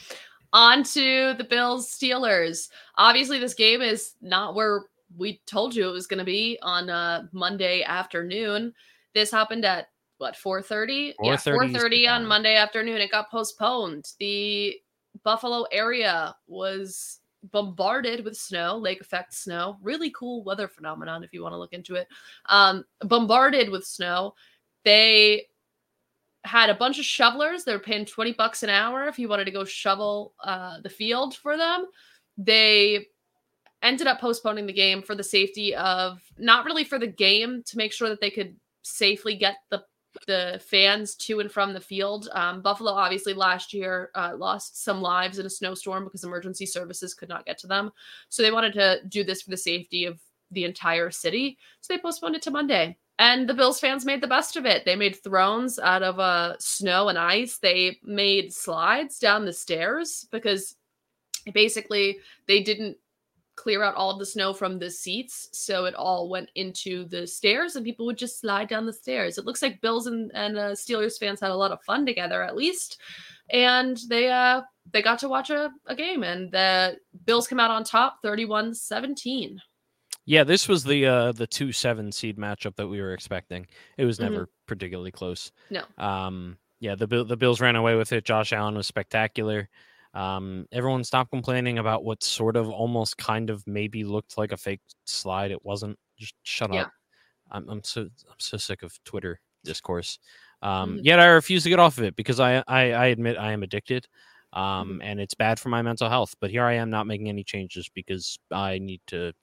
On to the Bills Steelers. Obviously, this game is not where we told you it was going to be on uh, Monday afternoon. This happened at what 4:30? Yeah, 4:30 Eastern 4:30 on. Monday afternoon. It got postponed. The Buffalo area was bombarded with snow, lake effect snow. Really cool weather phenomenon if you want to look into it. Um, bombarded with snow. They had a bunch of shovelers. They were paying 20 bucks an hour if you wanted to go shovel uh, the field for them. They ended up postponing the game for the safety of not really for the game to make sure that they could safely get the the fans to and from the field. Um, Buffalo obviously last year uh, lost some lives in a snowstorm because emergency services could not get to them. So they wanted to do this for the safety of the entire city. So they postponed it to Monday. And the Bills fans made the best of it. They made thrones out of uh, snow and ice. They made slides down the stairs because basically they didn't clear out all the snow from the seats. So it all went into the stairs and people would just slide down the stairs. It looks like Bills and, and uh, Steelers fans had a lot of fun together at least. And they uh they got to watch a, a game and the Bills come out on top 31 17. Yeah, this was the uh the two seven seed matchup that we were expecting. It was Mhm. never particularly close. No. Um yeah, the the Bills ran away with it. Josh Allen was spectacular. Um everyone stopped complaining about what sort of almost kind of maybe looked like a fake slide. It wasn't. Just shut Yeah. up. I'm I'm so I'm so sick of Twitter discourse. Um Mhm. yet I refuse to get off of it because I I, I admit I am addicted. Mm-hmm. Um and it's bad for my mental health. But here I am not making any changes because I need to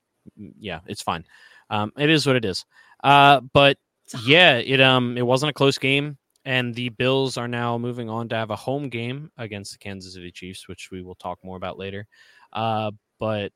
yeah, it's fine. Um, it is what it is. Uh, but yeah, it um, it wasn't a close game. and the Bills are now moving on to have a home game against the Kansas City Chiefs, which we will talk more about later. Uh, but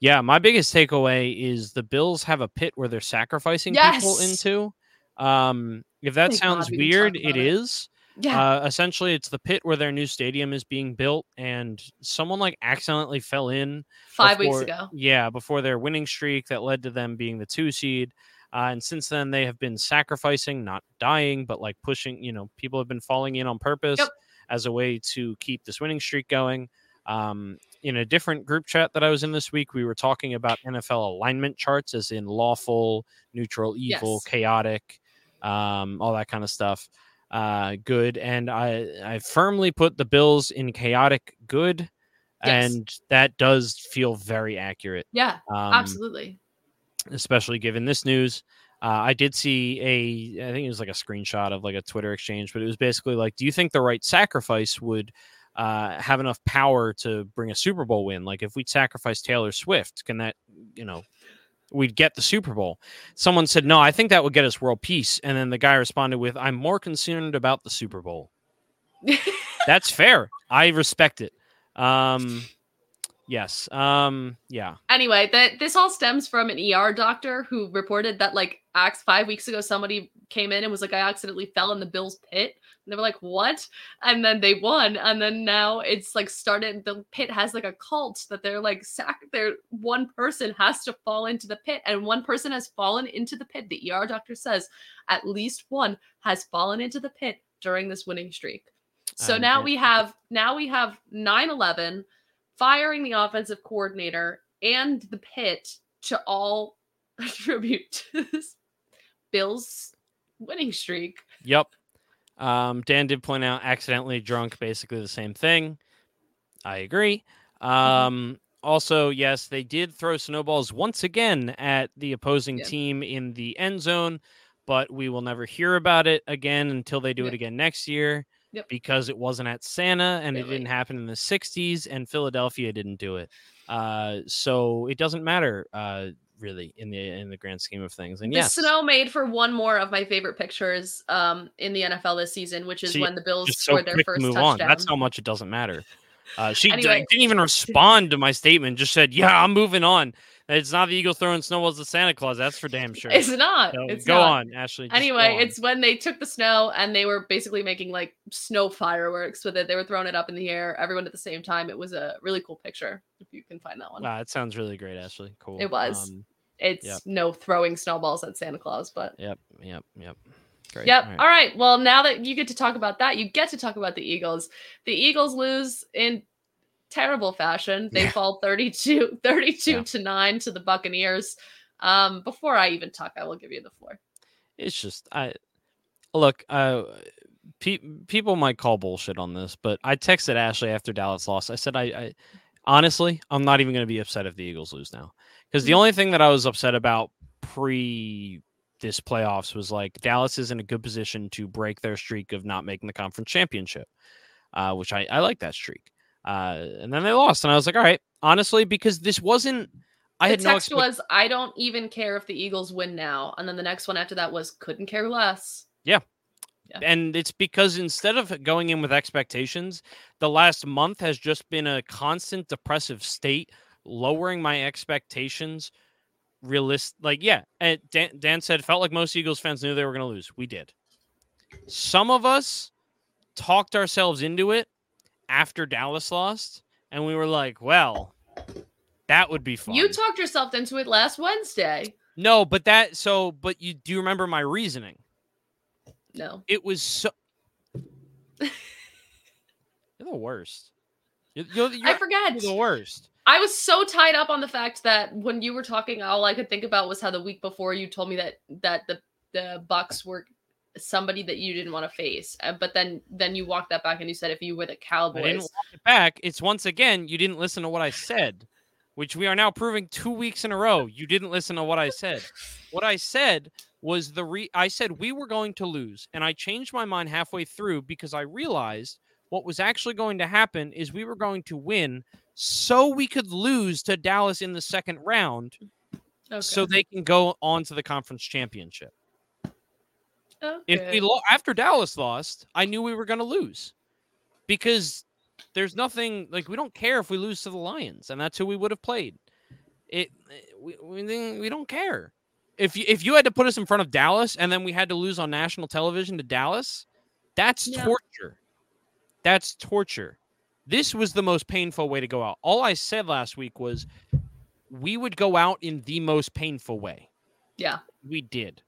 yeah, my biggest takeaway is the Bills have a pit where they're sacrificing people into. Um, if that Thank sounds God we weird, it it. is. Yeah. Uh, essentially, it's the pit where their new stadium is being built, and someone like accidentally fell in Five weeks ago. Yeah, before their winning streak that led to them being the two seed. Uh, and since then, they have been sacrificing, not dying, but like pushing. You know, people have been falling in on purpose Yep. as a way to keep this winning streak going. Um, in a different group chat that I was in this week, we were talking about NFL alignment charts, as in lawful, neutral, evil, Yes. chaotic, um, all that kind of stuff. Uh, good, and I I firmly put the Bills in chaotic good, Yes. and that does feel very accurate. Yeah, Um, absolutely. especially given this news. Uh, I did see a, I think it was like a screenshot of like a Twitter exchange, but it was basically like, do you think the right sacrifice would uh, have enough power to bring a Super Bowl win? Like if we sacrifice Taylor Swift, can that, you know, we'd get the Super Bowl? Someone said, no, I think that would get us world peace. And then the guy responded with, I'm more concerned about the Super Bowl. That's fair. I respect it. Um, yes. Um, yeah. anyway, that this all stems from an ER doctor who reported that like acts five weeks ago somebody came in and was like, I accidentally fell in the Bills pit. And they were like, What? And then they won. And then now it's like started the pit has like a cult that they're like sack there one person has to fall into the pit. And one person has fallen into the pit. The ER doctor says at least one has fallen into the pit during this winning streak. So Um, now yeah. we have now we have 9-11 firing the offensive coordinator and the pit to all attribute to this Bills winning streak. Yep. Um, Dan did point out accidentally drunk, basically the same thing. I agree. Um, also, yes, they did throw snowballs once again at the opposing Yeah. team in the end zone, but we will never hear about it again until they do it again next year Yep. because it wasn't at Santa and it didn't happen in the 60s and Philadelphia didn't do it. Uh, so it doesn't matter uh, really in the in the grand scheme of things. And The yes, snow made for one more of my favorite pictures um, in the NFL this season, which is when the Bills so scored their first move touchdown. on. That's how much it doesn't matter. Uh, she d- didn't even respond to my statement. Just said, "Yeah, I'm moving on." It's not the eagle throwing snowballs at Santa Claus. That's for damn sure. It's not. So it's go not. on, Ashley. Anyway, on. it's when they took the snow and they were basically making like snow fireworks with it. They were throwing it up in the air, everyone at the same time. It was a really cool picture. If you can find that one, Wow, it sounds really great, Ashley. Cool. It was. Um, it's yep. no throwing snowballs at Santa Claus, but yep. Yep. Yep. Great. Yep. all right. All right. Well, now that you get to talk about that, you get to talk about the Eagles. The Eagles lose in terrible fashion. They Yeah. fall 32 32 Yeah. to 9 to the Buccaneers. Um before I even talk, I will give you the floor. It's just I look. Uh, pe- people might call bullshit on this, but I texted Ashley after Dallas lost. I said, I, I honestly, I'm not even going to be upset if the Eagles lose now, because the Mhm. only thing that I was upset about pre this playoffs was like Dallas is in a good position to break their streak of not making the conference championship, uh, which I, I like that streak. Uh, and then they lost, and I was like, all right, honestly, because this wasn't. I the had no text was I don't even care if the Eagles win now. And then the next one after that was couldn't care less. Yeah. And it's because instead of going in with expectations, the last month has just been a constant depressive state, lowering my expectations. Realist, like yeah, and Dan, Dan said felt like most Eagles fans knew they were going to lose. We did. Some of us talked ourselves into it after Dallas lost, and we were like, "Well, that would be fun." You talked yourself into it last Wednesday. no, but that so, but you do you remember my reasoning? No. it was so. you're the worst. You're, you're, you're, I forget. you're the worst. I was so tied up on the fact that when you were talking, all I could think about was how the week before you told me that that the the Bucks were somebody that you didn't want to face, Uh, but then then you walked that back and you said if you were the I didn't Cowboys, walk it back. It's once again you didn't listen to what I said, which we are now proving two weeks in a row. You didn't listen to what I said. What I said was the re. I said we were going to lose, and I changed my mind halfway through because I realized what was actually going to happen is we were going to win, so we could lose to Dallas in the second round. okay. so they can go on to the conference championship. If we lo- after Dallas lost, I knew we were going to lose because there's nothing like we don't care if we lose to the Lions, and that's who we would have played. It we we, we don't care if you if you had to put us in front of Dallas and then we had to lose on national television to Dallas, that's Yeah. torture. That's torture. This was the most painful way to go out. All I said last week was we would go out in the most painful way yeah. we did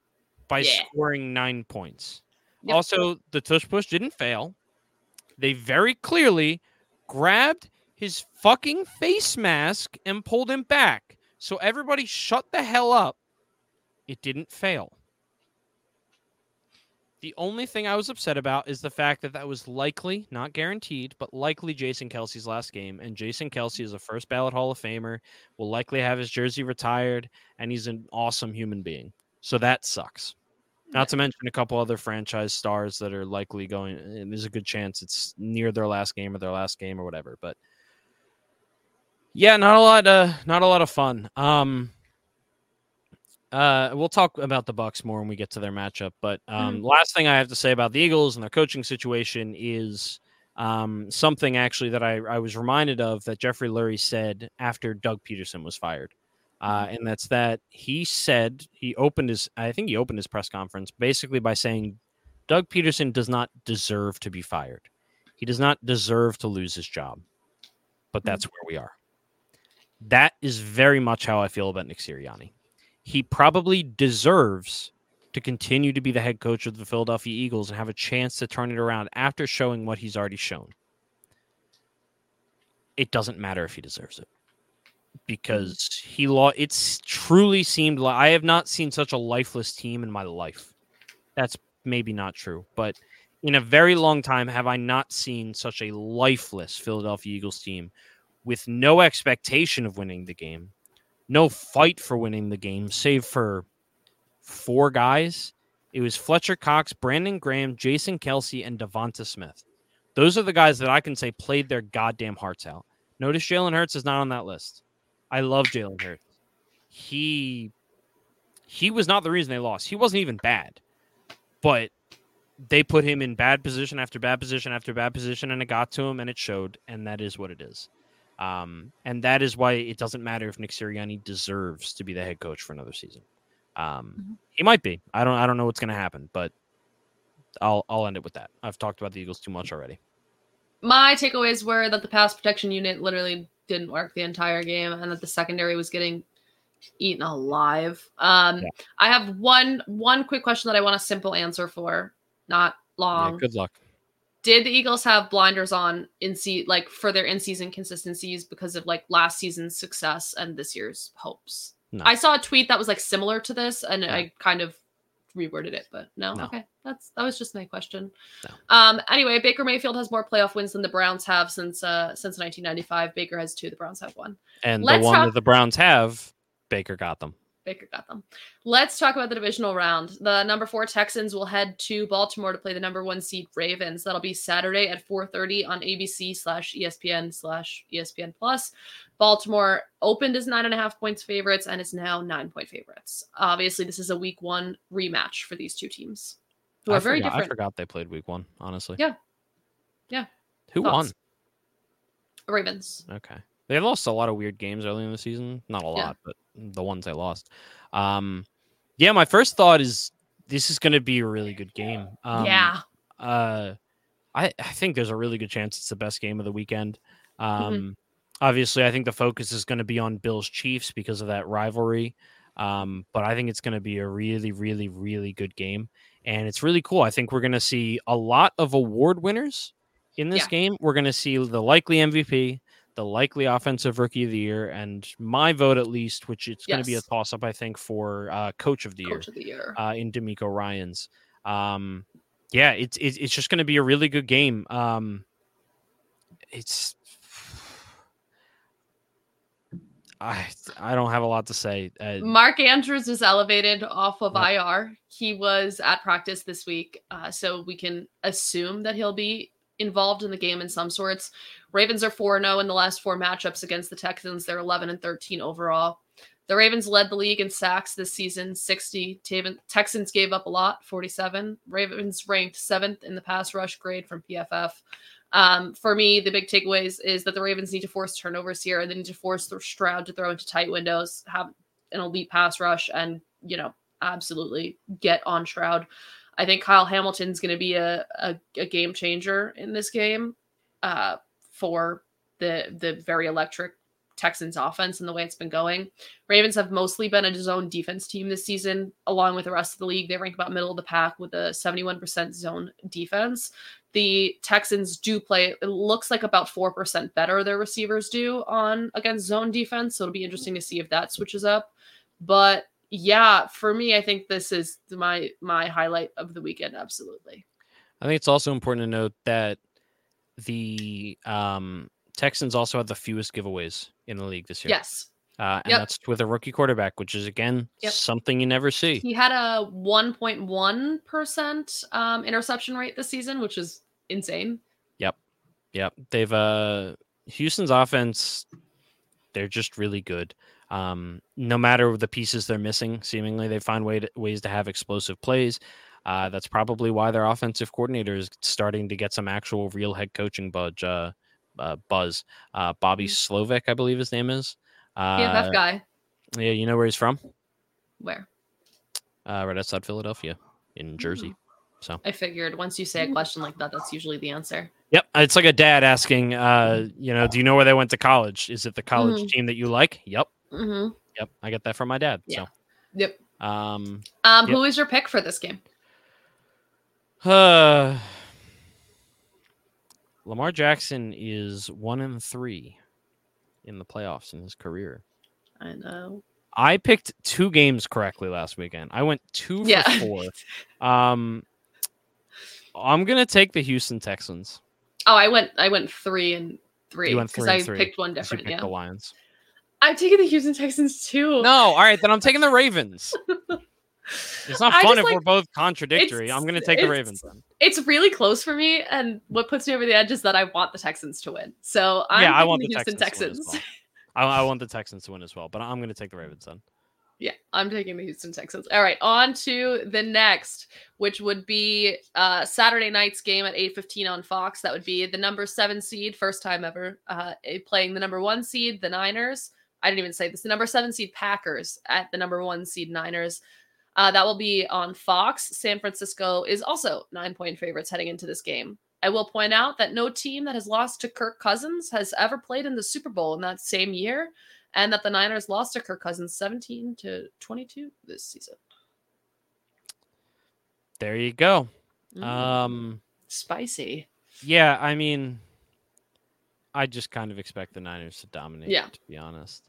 by Yeah. scoring nine points. Yep. Also, the tush push didn't fail. They very clearly grabbed his fucking face mask and pulled him back. So everybody shut the hell up. It didn't fail. The only thing I was upset about is the fact that that was likely, not guaranteed, but likely Jason Kelce's last game. And Jason Kelce is a first ballot Hall of Famer, will likely have his jersey retired, and he's an awesome human being. So that sucks. Not to mention a couple other franchise stars that are likely going. And there's a good chance it's near their last game or their last game or whatever. But yeah, not a lot. Uh, not a lot of fun. Um, uh, we'll talk about the Bucks more when we get to their matchup. But um, last thing I have to say about the Eagles and their coaching situation is um, something actually that I, I was reminded of that Jeffrey Lurie said after Doug Pederson was fired uh, and that's that he said he opened his I think he opened his press conference basically by saying Doug Pederson does not deserve to be fired. He does not deserve to lose his job. But that's where we are. That is very much how I feel about Nick Sirianni. He probably deserves to continue to be the head coach of the Philadelphia Eagles and have a chance to turn it around after showing what he's already shown. It doesn't matter if he deserves it because he lost. It's truly seemed like I have not seen such a lifeless team in my life. That's maybe not true, but in a very long time have I not seen such a lifeless Philadelphia Eagles team with no expectation of winning the game, no fight for winning the game, save for four guys. It was Fletcher Cox, Brandon Graham, Jason Kelce, and Devonta Smith. Those are the guys that I can say played their goddamn hearts out. Notice Jalen Hurts is not on that list. I love Jalen Hurts. He he was not the reason they lost. He wasn't even bad, but they put him in bad position after bad position after bad position, and it got to him, and it showed, and that is what it is. Um, and that is why it doesn't matter if Nick Sirianni deserves to be the head coach for another season. Um, Mhm. he might be. I don't. I don't know what's going to happen, but I'll I'll end it with that. I've talked about the Eagles too much already. My takeaways were that the pass protection unit literally didn't work the entire game and that the secondary was getting eaten alive. Um, Yeah. I have one one quick question that I want a simple answer for, not Yeah, long. good luck. Did the Eagles have blinders on in se- like for their in season consistencies because of like last season's success and this year's hopes? No. I saw a tweet that was like similar to this, and No. I kind of reworded it, but no, No. okay, that's that was just my question. No. Um. Anyway, Baker Mayfield has more playoff wins than the Browns have since uh since 1995. Baker has two. The Browns have one. And Let's the one talk- that the Browns have, Baker got them. Baker got them. Let's talk about the divisional round. The number four Texans will head to Baltimore to play the number one seed Ravens. That'll be Saturday at 4:30 on ABC slash ESPN slash ESPN Plus. Baltimore opened as nine and a half points favorites and is now nine point favorites. Obviously, this is a week one rematch for these two teams, who are I very forgot, I different. forgot they played week one. Honestly. Yeah. Yeah. Who Thoughts? Ravens. Okay. They lost a lot of weird games early in the season. Not a Yeah. lot, but the ones I lost. Um, yeah. My first thought is this is going to be a really good game. Um, yeah. uh, I, I think there's a really good chance it's the best game of the weekend. Um, Obviously, I think the focus is going to be on Bills Chiefs because of that rivalry. Um, but I think it's going to be a really, really, really good game. And it's really cool. I think we're going to see a lot of award winners in this Yeah. game. We're going to see the likely MVP, the likely offensive rookie of the year, and my vote at least, which it's going to be a toss up, I think, for uh, coach of the year of the year. uh, in DeMeco Ryans. Um, yeah, it's it's it's just going to be a really good game. Um, it's I I don't have a lot to say. Uh, Mark Andrews is elevated off of Yep. IR. He was at practice this week, uh, so we can assume that he'll be involved in the game in some sorts. Ravens are 4 0 in the last four matchups against the Texans. They're 11 and 13 overall. The Ravens led the league in sacks this season, 60. Texans gave up a lot, 47. Ravens ranked seventh in the pass rush grade from PFF. Um, for me, the big takeaways is that the Ravens need to force turnovers here. And they need to force Stroud to throw into tight windows, have an elite pass rush, and you know, absolutely get on Stroud. I think Kyle Hamilton's going to be a, a, a, game changer in this game uh, for the the very electric Texans offense and the way it's been going. Ravens have mostly been a zone defense team this season, along with the rest of the league. They rank about middle of the pack with a 71% zone defense. The Texans do play, it looks like about 4% better their receivers do on against zone defense. So it'll be interesting to see if that switches up. But yeah, for me, I think this is my my highlight of the weekend. Absolutely. I think it's also important to note that the um Texans also had the fewest giveaways in the league this year. Yes. Uh, and yep. that's with a rookie quarterback, which is again yep. something you never see. He had a 1.1% um, interception rate this season, which is insane. Yep. Yep. They've uh Houston's offense, they're just really good. Um, no matter the pieces they're missing, seemingly they find way to, ways to have explosive plays. Uh, that's probably why their offensive coordinator is starting to get some actual real head coaching budge. Uh, uh, buzz. Uh, Bobby mm-hmm. Slowik, I believe his name is. Uh, PFF guy. Yeah, you know where he's from? Where? Uh, right outside Philadelphia, in Jersey. Mm-hmm. So I figured once you say a question like that, that's usually the answer. Yep, it's like a dad asking, uh, you know, do you know where they went to college? Is it the college mm-hmm. team that you like? Yep. Mm-hmm. Yep, I get that from my dad. Yeah. So. Yep. Um. Um. Yep. Who is your pick for this game? Uh. Lamar Jackson is one and three in the playoffs in his career. I know. I picked two games correctly last weekend. I went two for yeah. four. Um, I'm gonna take the Houston Texans. Oh, I went. I went three and three because I three. picked one different. You yeah, the Lions. I'm taking the Houston Texans too. No, all right, then I'm taking the Ravens. It's not fun if like, we're both contradictory. I'm going to take the Ravens then. It's really close for me, and what puts me over the edge is that I want the Texans to win. So I'm yeah, I want the, the Houston Texans. Texans. Well. I, I, want the Texans to win as well, but I'm going to take the Ravens then. Yeah, I'm taking the Houston Texans. All right, on to the next, which would be uh, Saturday night's game at 8:15 on Fox. That would be the number seven seed, first time ever, uh, playing the number one seed, the Niners. I didn't even say this. The number seven seed Packers at the number one seed Niners. Uh, that will be on Fox. San Francisco is also nine point favorites heading into this game. I will point out that no team that has lost to Kirk Cousins has ever played in the Super Bowl in that same year, and that the Niners lost to Kirk Cousins 17 to 22 this season. There you go. Mm. Um, spicy. Yeah, I mean, I just kind of expect the Niners to dominate. Yeah. to be honest.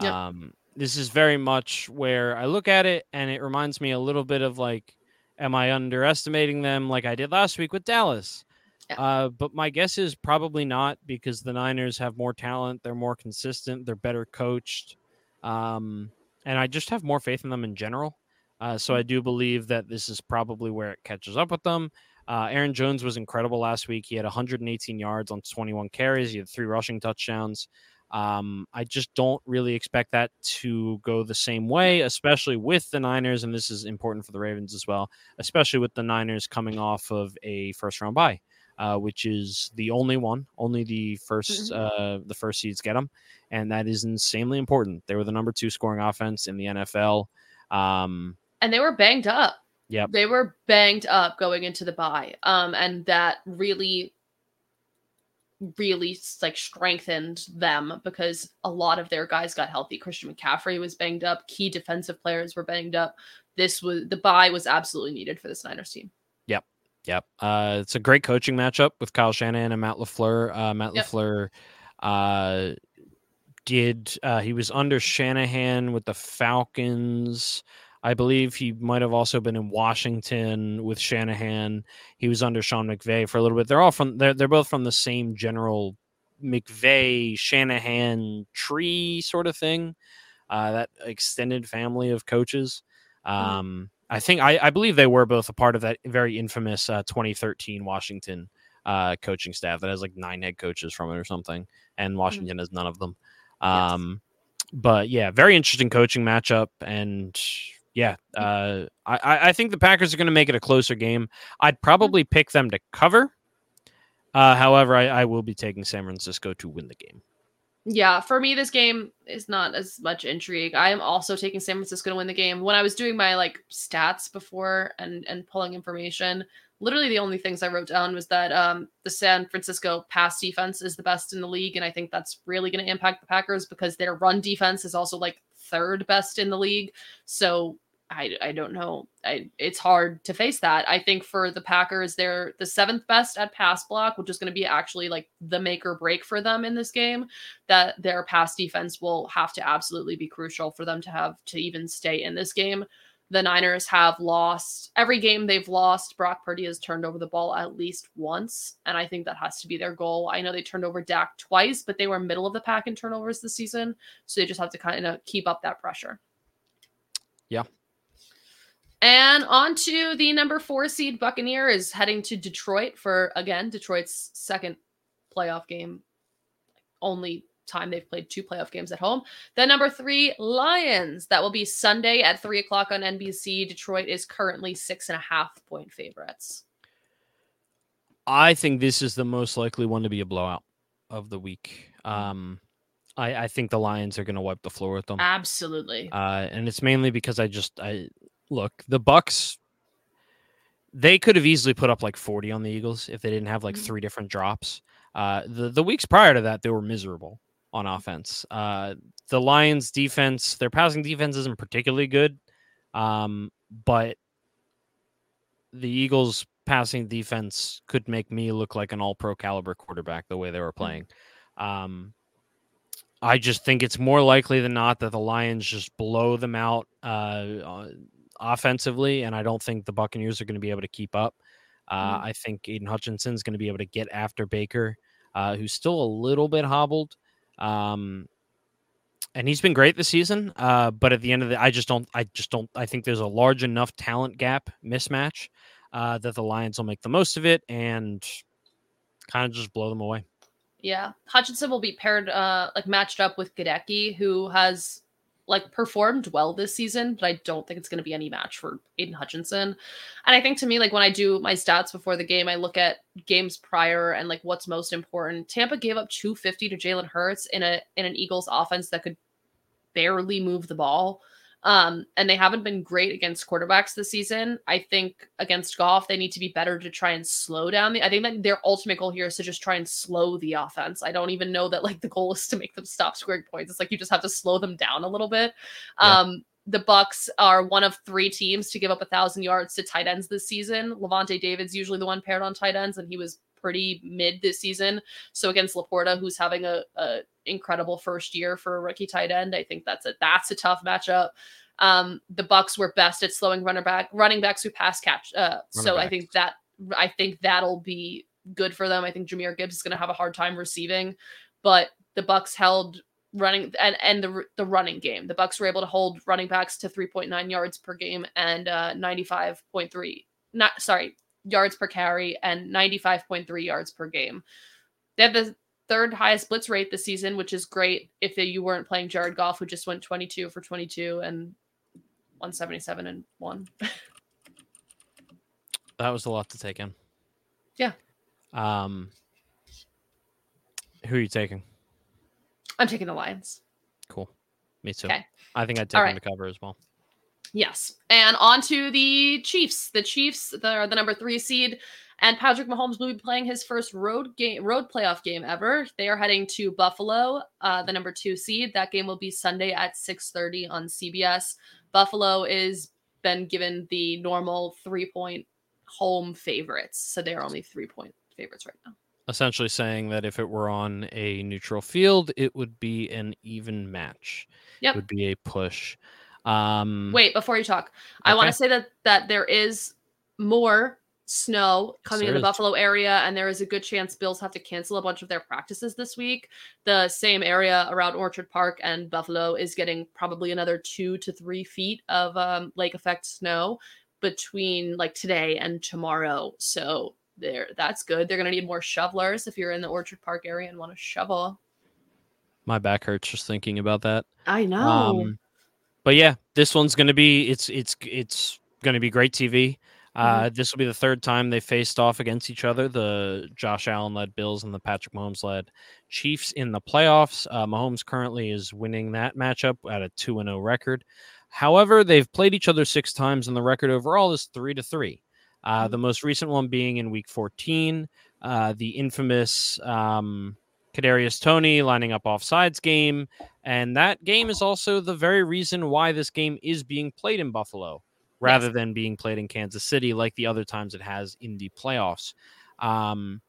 Yeah. Um, this is very much where I look at it and it reminds me a little bit of like, am I underestimating them like I did last week with Dallas? Yeah. Uh, but my guess is probably not because the Niners have more talent, they're more consistent, they're better coached, um, and I just have more faith in them in general. Uh, so I do believe that this is probably where it catches up with them. Uh, Aaron Jones was incredible last week. He had 118 yards on 21 carries. He had three rushing touchdowns. Um, I just don't really expect that to go the same way, especially with the Niners. And this is important for the Ravens as well, especially with the Niners coming off of a first round bye. Uh, which is the only one. Only the 1st mm-hmm. uh, the first seeds get them, and that is insanely important. They were the number two scoring offense in the NFL, um, and they were banged up. Yeah, they were banged up going into the bye, um, and that really really like strengthened them because a lot of their guys got healthy. Christian McCaffrey was banged up. Key defensive players were banged up. This was the bye was absolutely needed for this Niners team. Yep. Yep. Uh, it's a great coaching matchup with Kyle Shanahan and Matt LaFleur. Uh, Matt yep. LaFleur uh, did, uh, he was under Shanahan with the Falcons. I believe he might have also been in Washington with Shanahan. He was under Sean McVay for a little bit. They're all from they're they're both from the same general McVay Shanahan tree sort of thing. Uh, that extended family of coaches. Mm-hmm. Um. I think I, I believe they were both a part of that very infamous uh, 2013 Washington uh, coaching staff that has like nine head coaches from it or something, and mm-hmm. Washington mm-hmm. has none of them. Um, yes but yeah, very interesting coaching matchup, and yeah, uh, I I think the Packers are going to make it a closer game. I'd probably pick them to cover. Uh, however, I, I will be taking San Francisco to win the game. Yeah, for me, this game is not as much intrigue. I am also taking San Francisco to win the game. When I was doing my like stats before and and pulling information, literally the only things I wrote down was that um, the San Francisco pass defense is the best in the league, and I think that's really going to impact the Packers because their run defense is also like third best in the league. So I, I don't know. I, it's hard to face that. I think for the Packers, they're the seventh best at pass block, which is going to be actually like the make or break for them in this game. That their pass defense will have to absolutely be crucial for them to have to even stay in this game. The Niners have lost every game they've lost. Brock Purdy has turned over the ball at least once, and I think that has to be their goal. I know they turned over Dak twice, but they were middle of the pack in turnovers this season, so they just have to kind of keep up that pressure. Yeah, and on to the number four seed Buccaneer is heading to Detroit for again Detroit's second playoff game. Only time they've played two playoff games at home. The number three Lions. That will be Sunday at three o'clock on NBC. Detroit is currently six and a half point favorites. I think this is the most likely one to be a blowout of the week. Um, I, I think the Lions are going to wipe the floor with them. Absolutely. Uh, and it's mainly because I just I look, the Bucks they could have easily put up like 40 on the Eagles if they didn't have like mm-hmm. three different drops. Uh, the the weeks prior to that, they were miserable on offense. Uh, the Lions' defense, their passing defense isn't particularly good, um, but the Eagles' passing defense could make me look like an All-Pro caliber quarterback the way they were mm-hmm. playing. Um, I just think it's more likely than not that the Lions just blow them out uh, offensively, and I don't think the Buccaneers are going to be able to keep up. Uh, mm. I think Hutchinson is going to be able to get after Baker, uh, who's still a little bit hobbled. Um, and he's been great this season. Uh, but at the end of the, I just don't, I just don't, I think there's a large enough talent gap mismatch uh, that the Lions will make the most of it and kind of just blow them away. Yeah, Hutchinson will be paired, uh, like matched up with Goedeke, who has like performed well this season, but I don't think it's going to be any match for Aidan Hutchinson. And I think to me, like when I do my stats before the game, I look at games prior and like what's most important. Tampa gave up 250 to Jalen Hurts in a in an Eagles offense that could barely move the ball. Um, and they haven't been great against quarterbacks this season. I think against Goff, they need to be better to try and slow down the. I think that their ultimate goal here is to just try and slow the offense. I don't even know that like the goal is to make them stop scoring points. It's like you just have to slow them down a little bit. Yeah. Um, the Bucks are one of three teams to give up a thousand yards to tight ends this season. Lavonte David's usually the one paired on tight ends, and he was pretty mid this season. So against Laporta, who's having a, a incredible first year for a rookie tight end, I think that's a that's a tough matchup. Um, the Bucks were best at slowing runner back running backs who pass catch. Uh, so backs. I think that I think that'll be good for them. I think Jahmyr Gibbs is going to have a hard time receiving, but the Bucks held running and and the the running game. The Bucks were able to hold running backs to 3.9 yards per game and uh 95.3 not sorry, yards per carry and 95.3 yards per game. They have the third highest blitz rate this season, which is great if you weren't playing Jared Goff, who just went 22 for 22 and 177 and 1. that was a lot to take in. Yeah. Um who are you taking? I'm taking the Lions. Cool. Me too. Okay. I think I'd take them to cover as well. Yes. And on to the Chiefs. The Chiefs, they're the number three seed. And Patrick Mahomes will be playing his first road game, road playoff game ever. They are heading to Buffalo, uh, the number two seed. That game will be Sunday at 6:30 on CBS. Buffalo is been given the normal three point home favorites, so they're only three point favorites right now. Essentially saying that if it were on a neutral field, it would be an even match. Yep. It would be a push. Um, Wait, before you talk, okay. I want to say that that there is more snow coming in the Buffalo area, and there is a good chance Bills have to cancel a bunch of their practices this week. The same area around Orchard Park and Buffalo is getting probably another two to three feet of um, lake effect snow between like today and tomorrow. So there, that's good. They're gonna need more shovelers if you're in the Orchard Park area and want to shovel. My back hurts just thinking about that. I know. Um, but yeah, this one's gonna be it's it's it's gonna be great TV. Uh, Mm-hmm. This will be the third time they faced off against each other. The Josh Allen led Bills and the Patrick Mahomes led Chiefs in the playoffs. Uh, Mahomes currently is winning that matchup at a two and zero record. However, they've played each other six times, and the record overall is three to three. Uh, the most recent one being in Week 14, uh, the infamous um, Kadarius Toney lining up offsides game, and that game is also the very reason why this game is being played in Buffalo rather than being played in Kansas City like the other times it has in the playoffs. Um,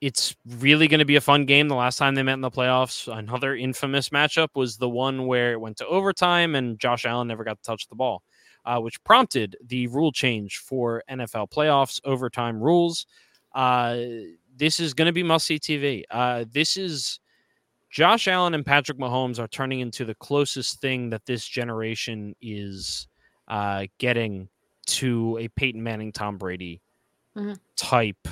it's really going to be a fun game. The last time they met in the playoffs, another infamous matchup was the one where it went to overtime and Josh Allen never got to touch the ball, uh, which prompted the rule change for NFL playoffs overtime rules. Uh, this is going to be must see TV. Uh, this is Josh Allen and Patrick Mahomes are turning into the closest thing that this generation is uh, getting to a Peyton Manning, Tom Brady Mhm. type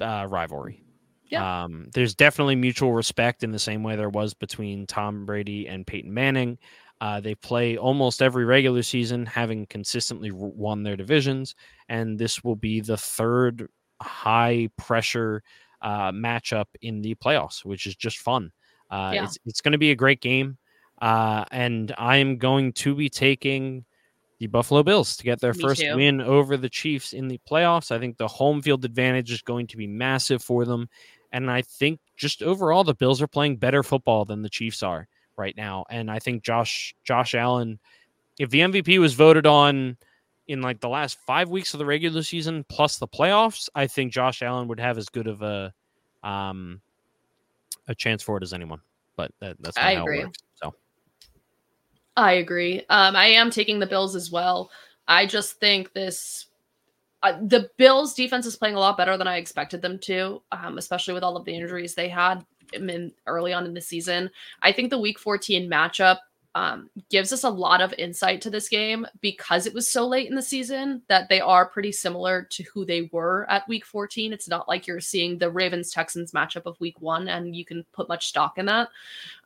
uh, rivalry. Yeah. Um, there's definitely mutual respect in the same way there was between Tom Brady and Peyton Manning. Uh, they play almost every regular season, having consistently won their divisions, and this will be the third high pressure uh, matchup in the playoffs, which is just fun. Uh, Yeah. It's it's going to be a great game, uh, and I am going to be taking the Buffalo Bills to get their Me first too. win over the Chiefs in the playoffs. I think the home field advantage is going to be massive for them. And I think just overall the Bills are playing better football than the Chiefs are right now. And I think Josh Josh Allen, if the MVP was voted on in like the last five weeks of the regular season plus the playoffs, I think Josh Allen would have as good of a um a chance for it as anyone. But that, that's not I how agree. works. So I agree. Um, I am taking the Bills as well. I just think this. Uh, the Bills defense is playing a lot better than I expected them to, um, especially with all of the injuries they had in early on in the season. I think the Week 14 matchup um, gives us a lot of insight to this game because it was so late in the season that they are pretty similar to who they were at Week 14. It's not like you're seeing the Ravens Texans matchup of Week One, and you can put much stock in that.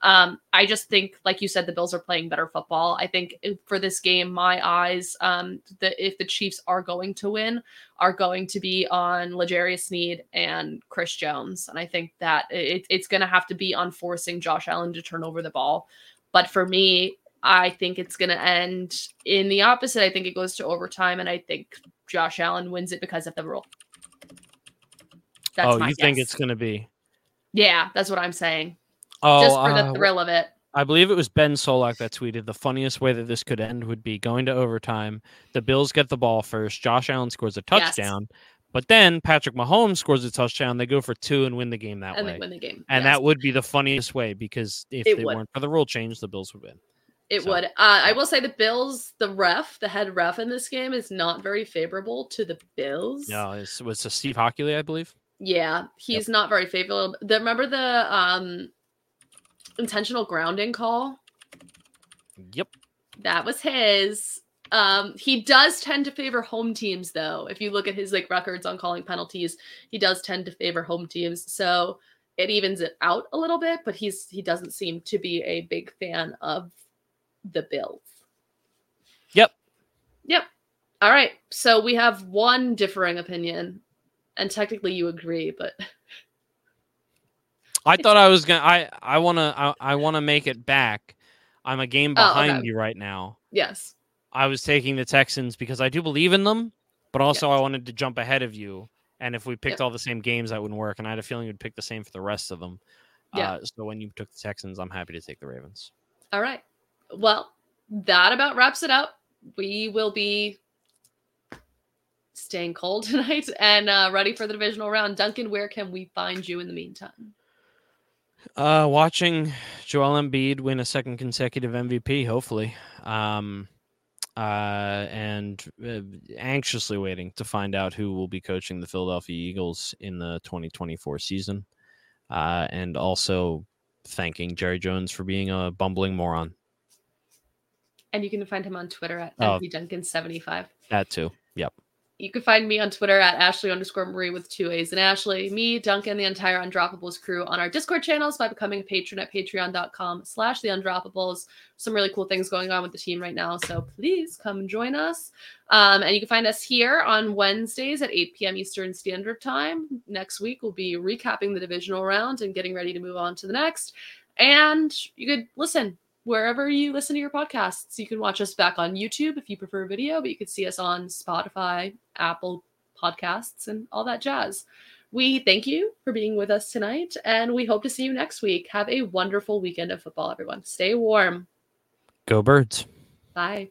Um, I just think, like you said, the Bills are playing better football. I think for this game, my eyes, um, the, if the Chiefs are going to win, are going to be on L'Jarius Sneed and Chris Jones, and I think that it, it's going to have to be on forcing Josh Allen to turn over the ball. But for me, I think it's going to end in the opposite. I think it goes to overtime, and I think Josh Allen wins it because of the rule. That's Oh, you think it's gonna be Yeah, that's what I'm saying. Oh, Just for the uh, thrill of it. I believe it was Ben Solak that tweeted the funniest way that this could end would be going to overtime. The Bills get the ball first. Josh Allen scores a Yes. But then Patrick Mahomes scores a touchdown. They go for two and win the game that and way. they win the game. and Yes. that would be the funniest way because if It they would. weren't for the rule change, the Bills would win. It So, would. Uh, I will say the Bills, the ref, the head ref in this game is not very favorable to the Bills. No, it was a Steve Hockley, I believe. Yeah, he's not very favorable. The, remember the um intentional grounding call? Yep. That was his. Um, he does tend to favor home teams, though. If you look at his like records on calling penalties, he does tend to favor home teams. So it evens it out a little bit, but he's he doesn't seem to be a big fan of the Bills. Yep. Yep. All right. So we have one differing opinion, and technically you agree, but I thought I was gonna. I I want to. I, I want to make it back. I'm a game Oh, behind okay. you right now. yes. I was taking the Texans because I do believe in them, but also Yes. I wanted to jump ahead of you. And if we picked Yep. all the same games, that wouldn't work. And I had a feeling you'd pick the same for the rest of them. Yeah. Uh, so when you took the Texans, I'm happy to take the Ravens. All right. Well, that about wraps it up. We will be staying cold tonight and uh, ready for the divisional round. Duncan, where can we find you in the meantime? Uh, watching Joel Embiid win a second consecutive MVP, hopefully. Um, uh, and uh, anxiously waiting to find out who will be coaching the Philadelphia Eagles in the 2024 season. Uh, and also thanking Jerry Jones for being a bumbling moron. And you can find him on Twitter at Oh. MPDuncan75. That too. Yep. You can find me on Twitter at Ashley underscore Marie with two A's and Ashley. Me, Duncan, the entire Undroppables crew on our Discord channels by becoming a patron at patreon.com slash the Undroppables. Some really cool things going on with the team right now. So please come join us. Um, and you can find us here on Wednesdays at 8 p.m. Eastern Standard Time. Next week, we'll be recapping the divisional round and getting ready to move on to the next. And you could listen wherever you listen to your podcasts. You can watch us back on YouTube if you prefer video, but you could see us on Spotify, Apple Podcasts, and all that jazz. We thank you for being with us tonight, and we hope to see you next week. Have a wonderful weekend of football, everyone. Stay warm. Go birds. Bye.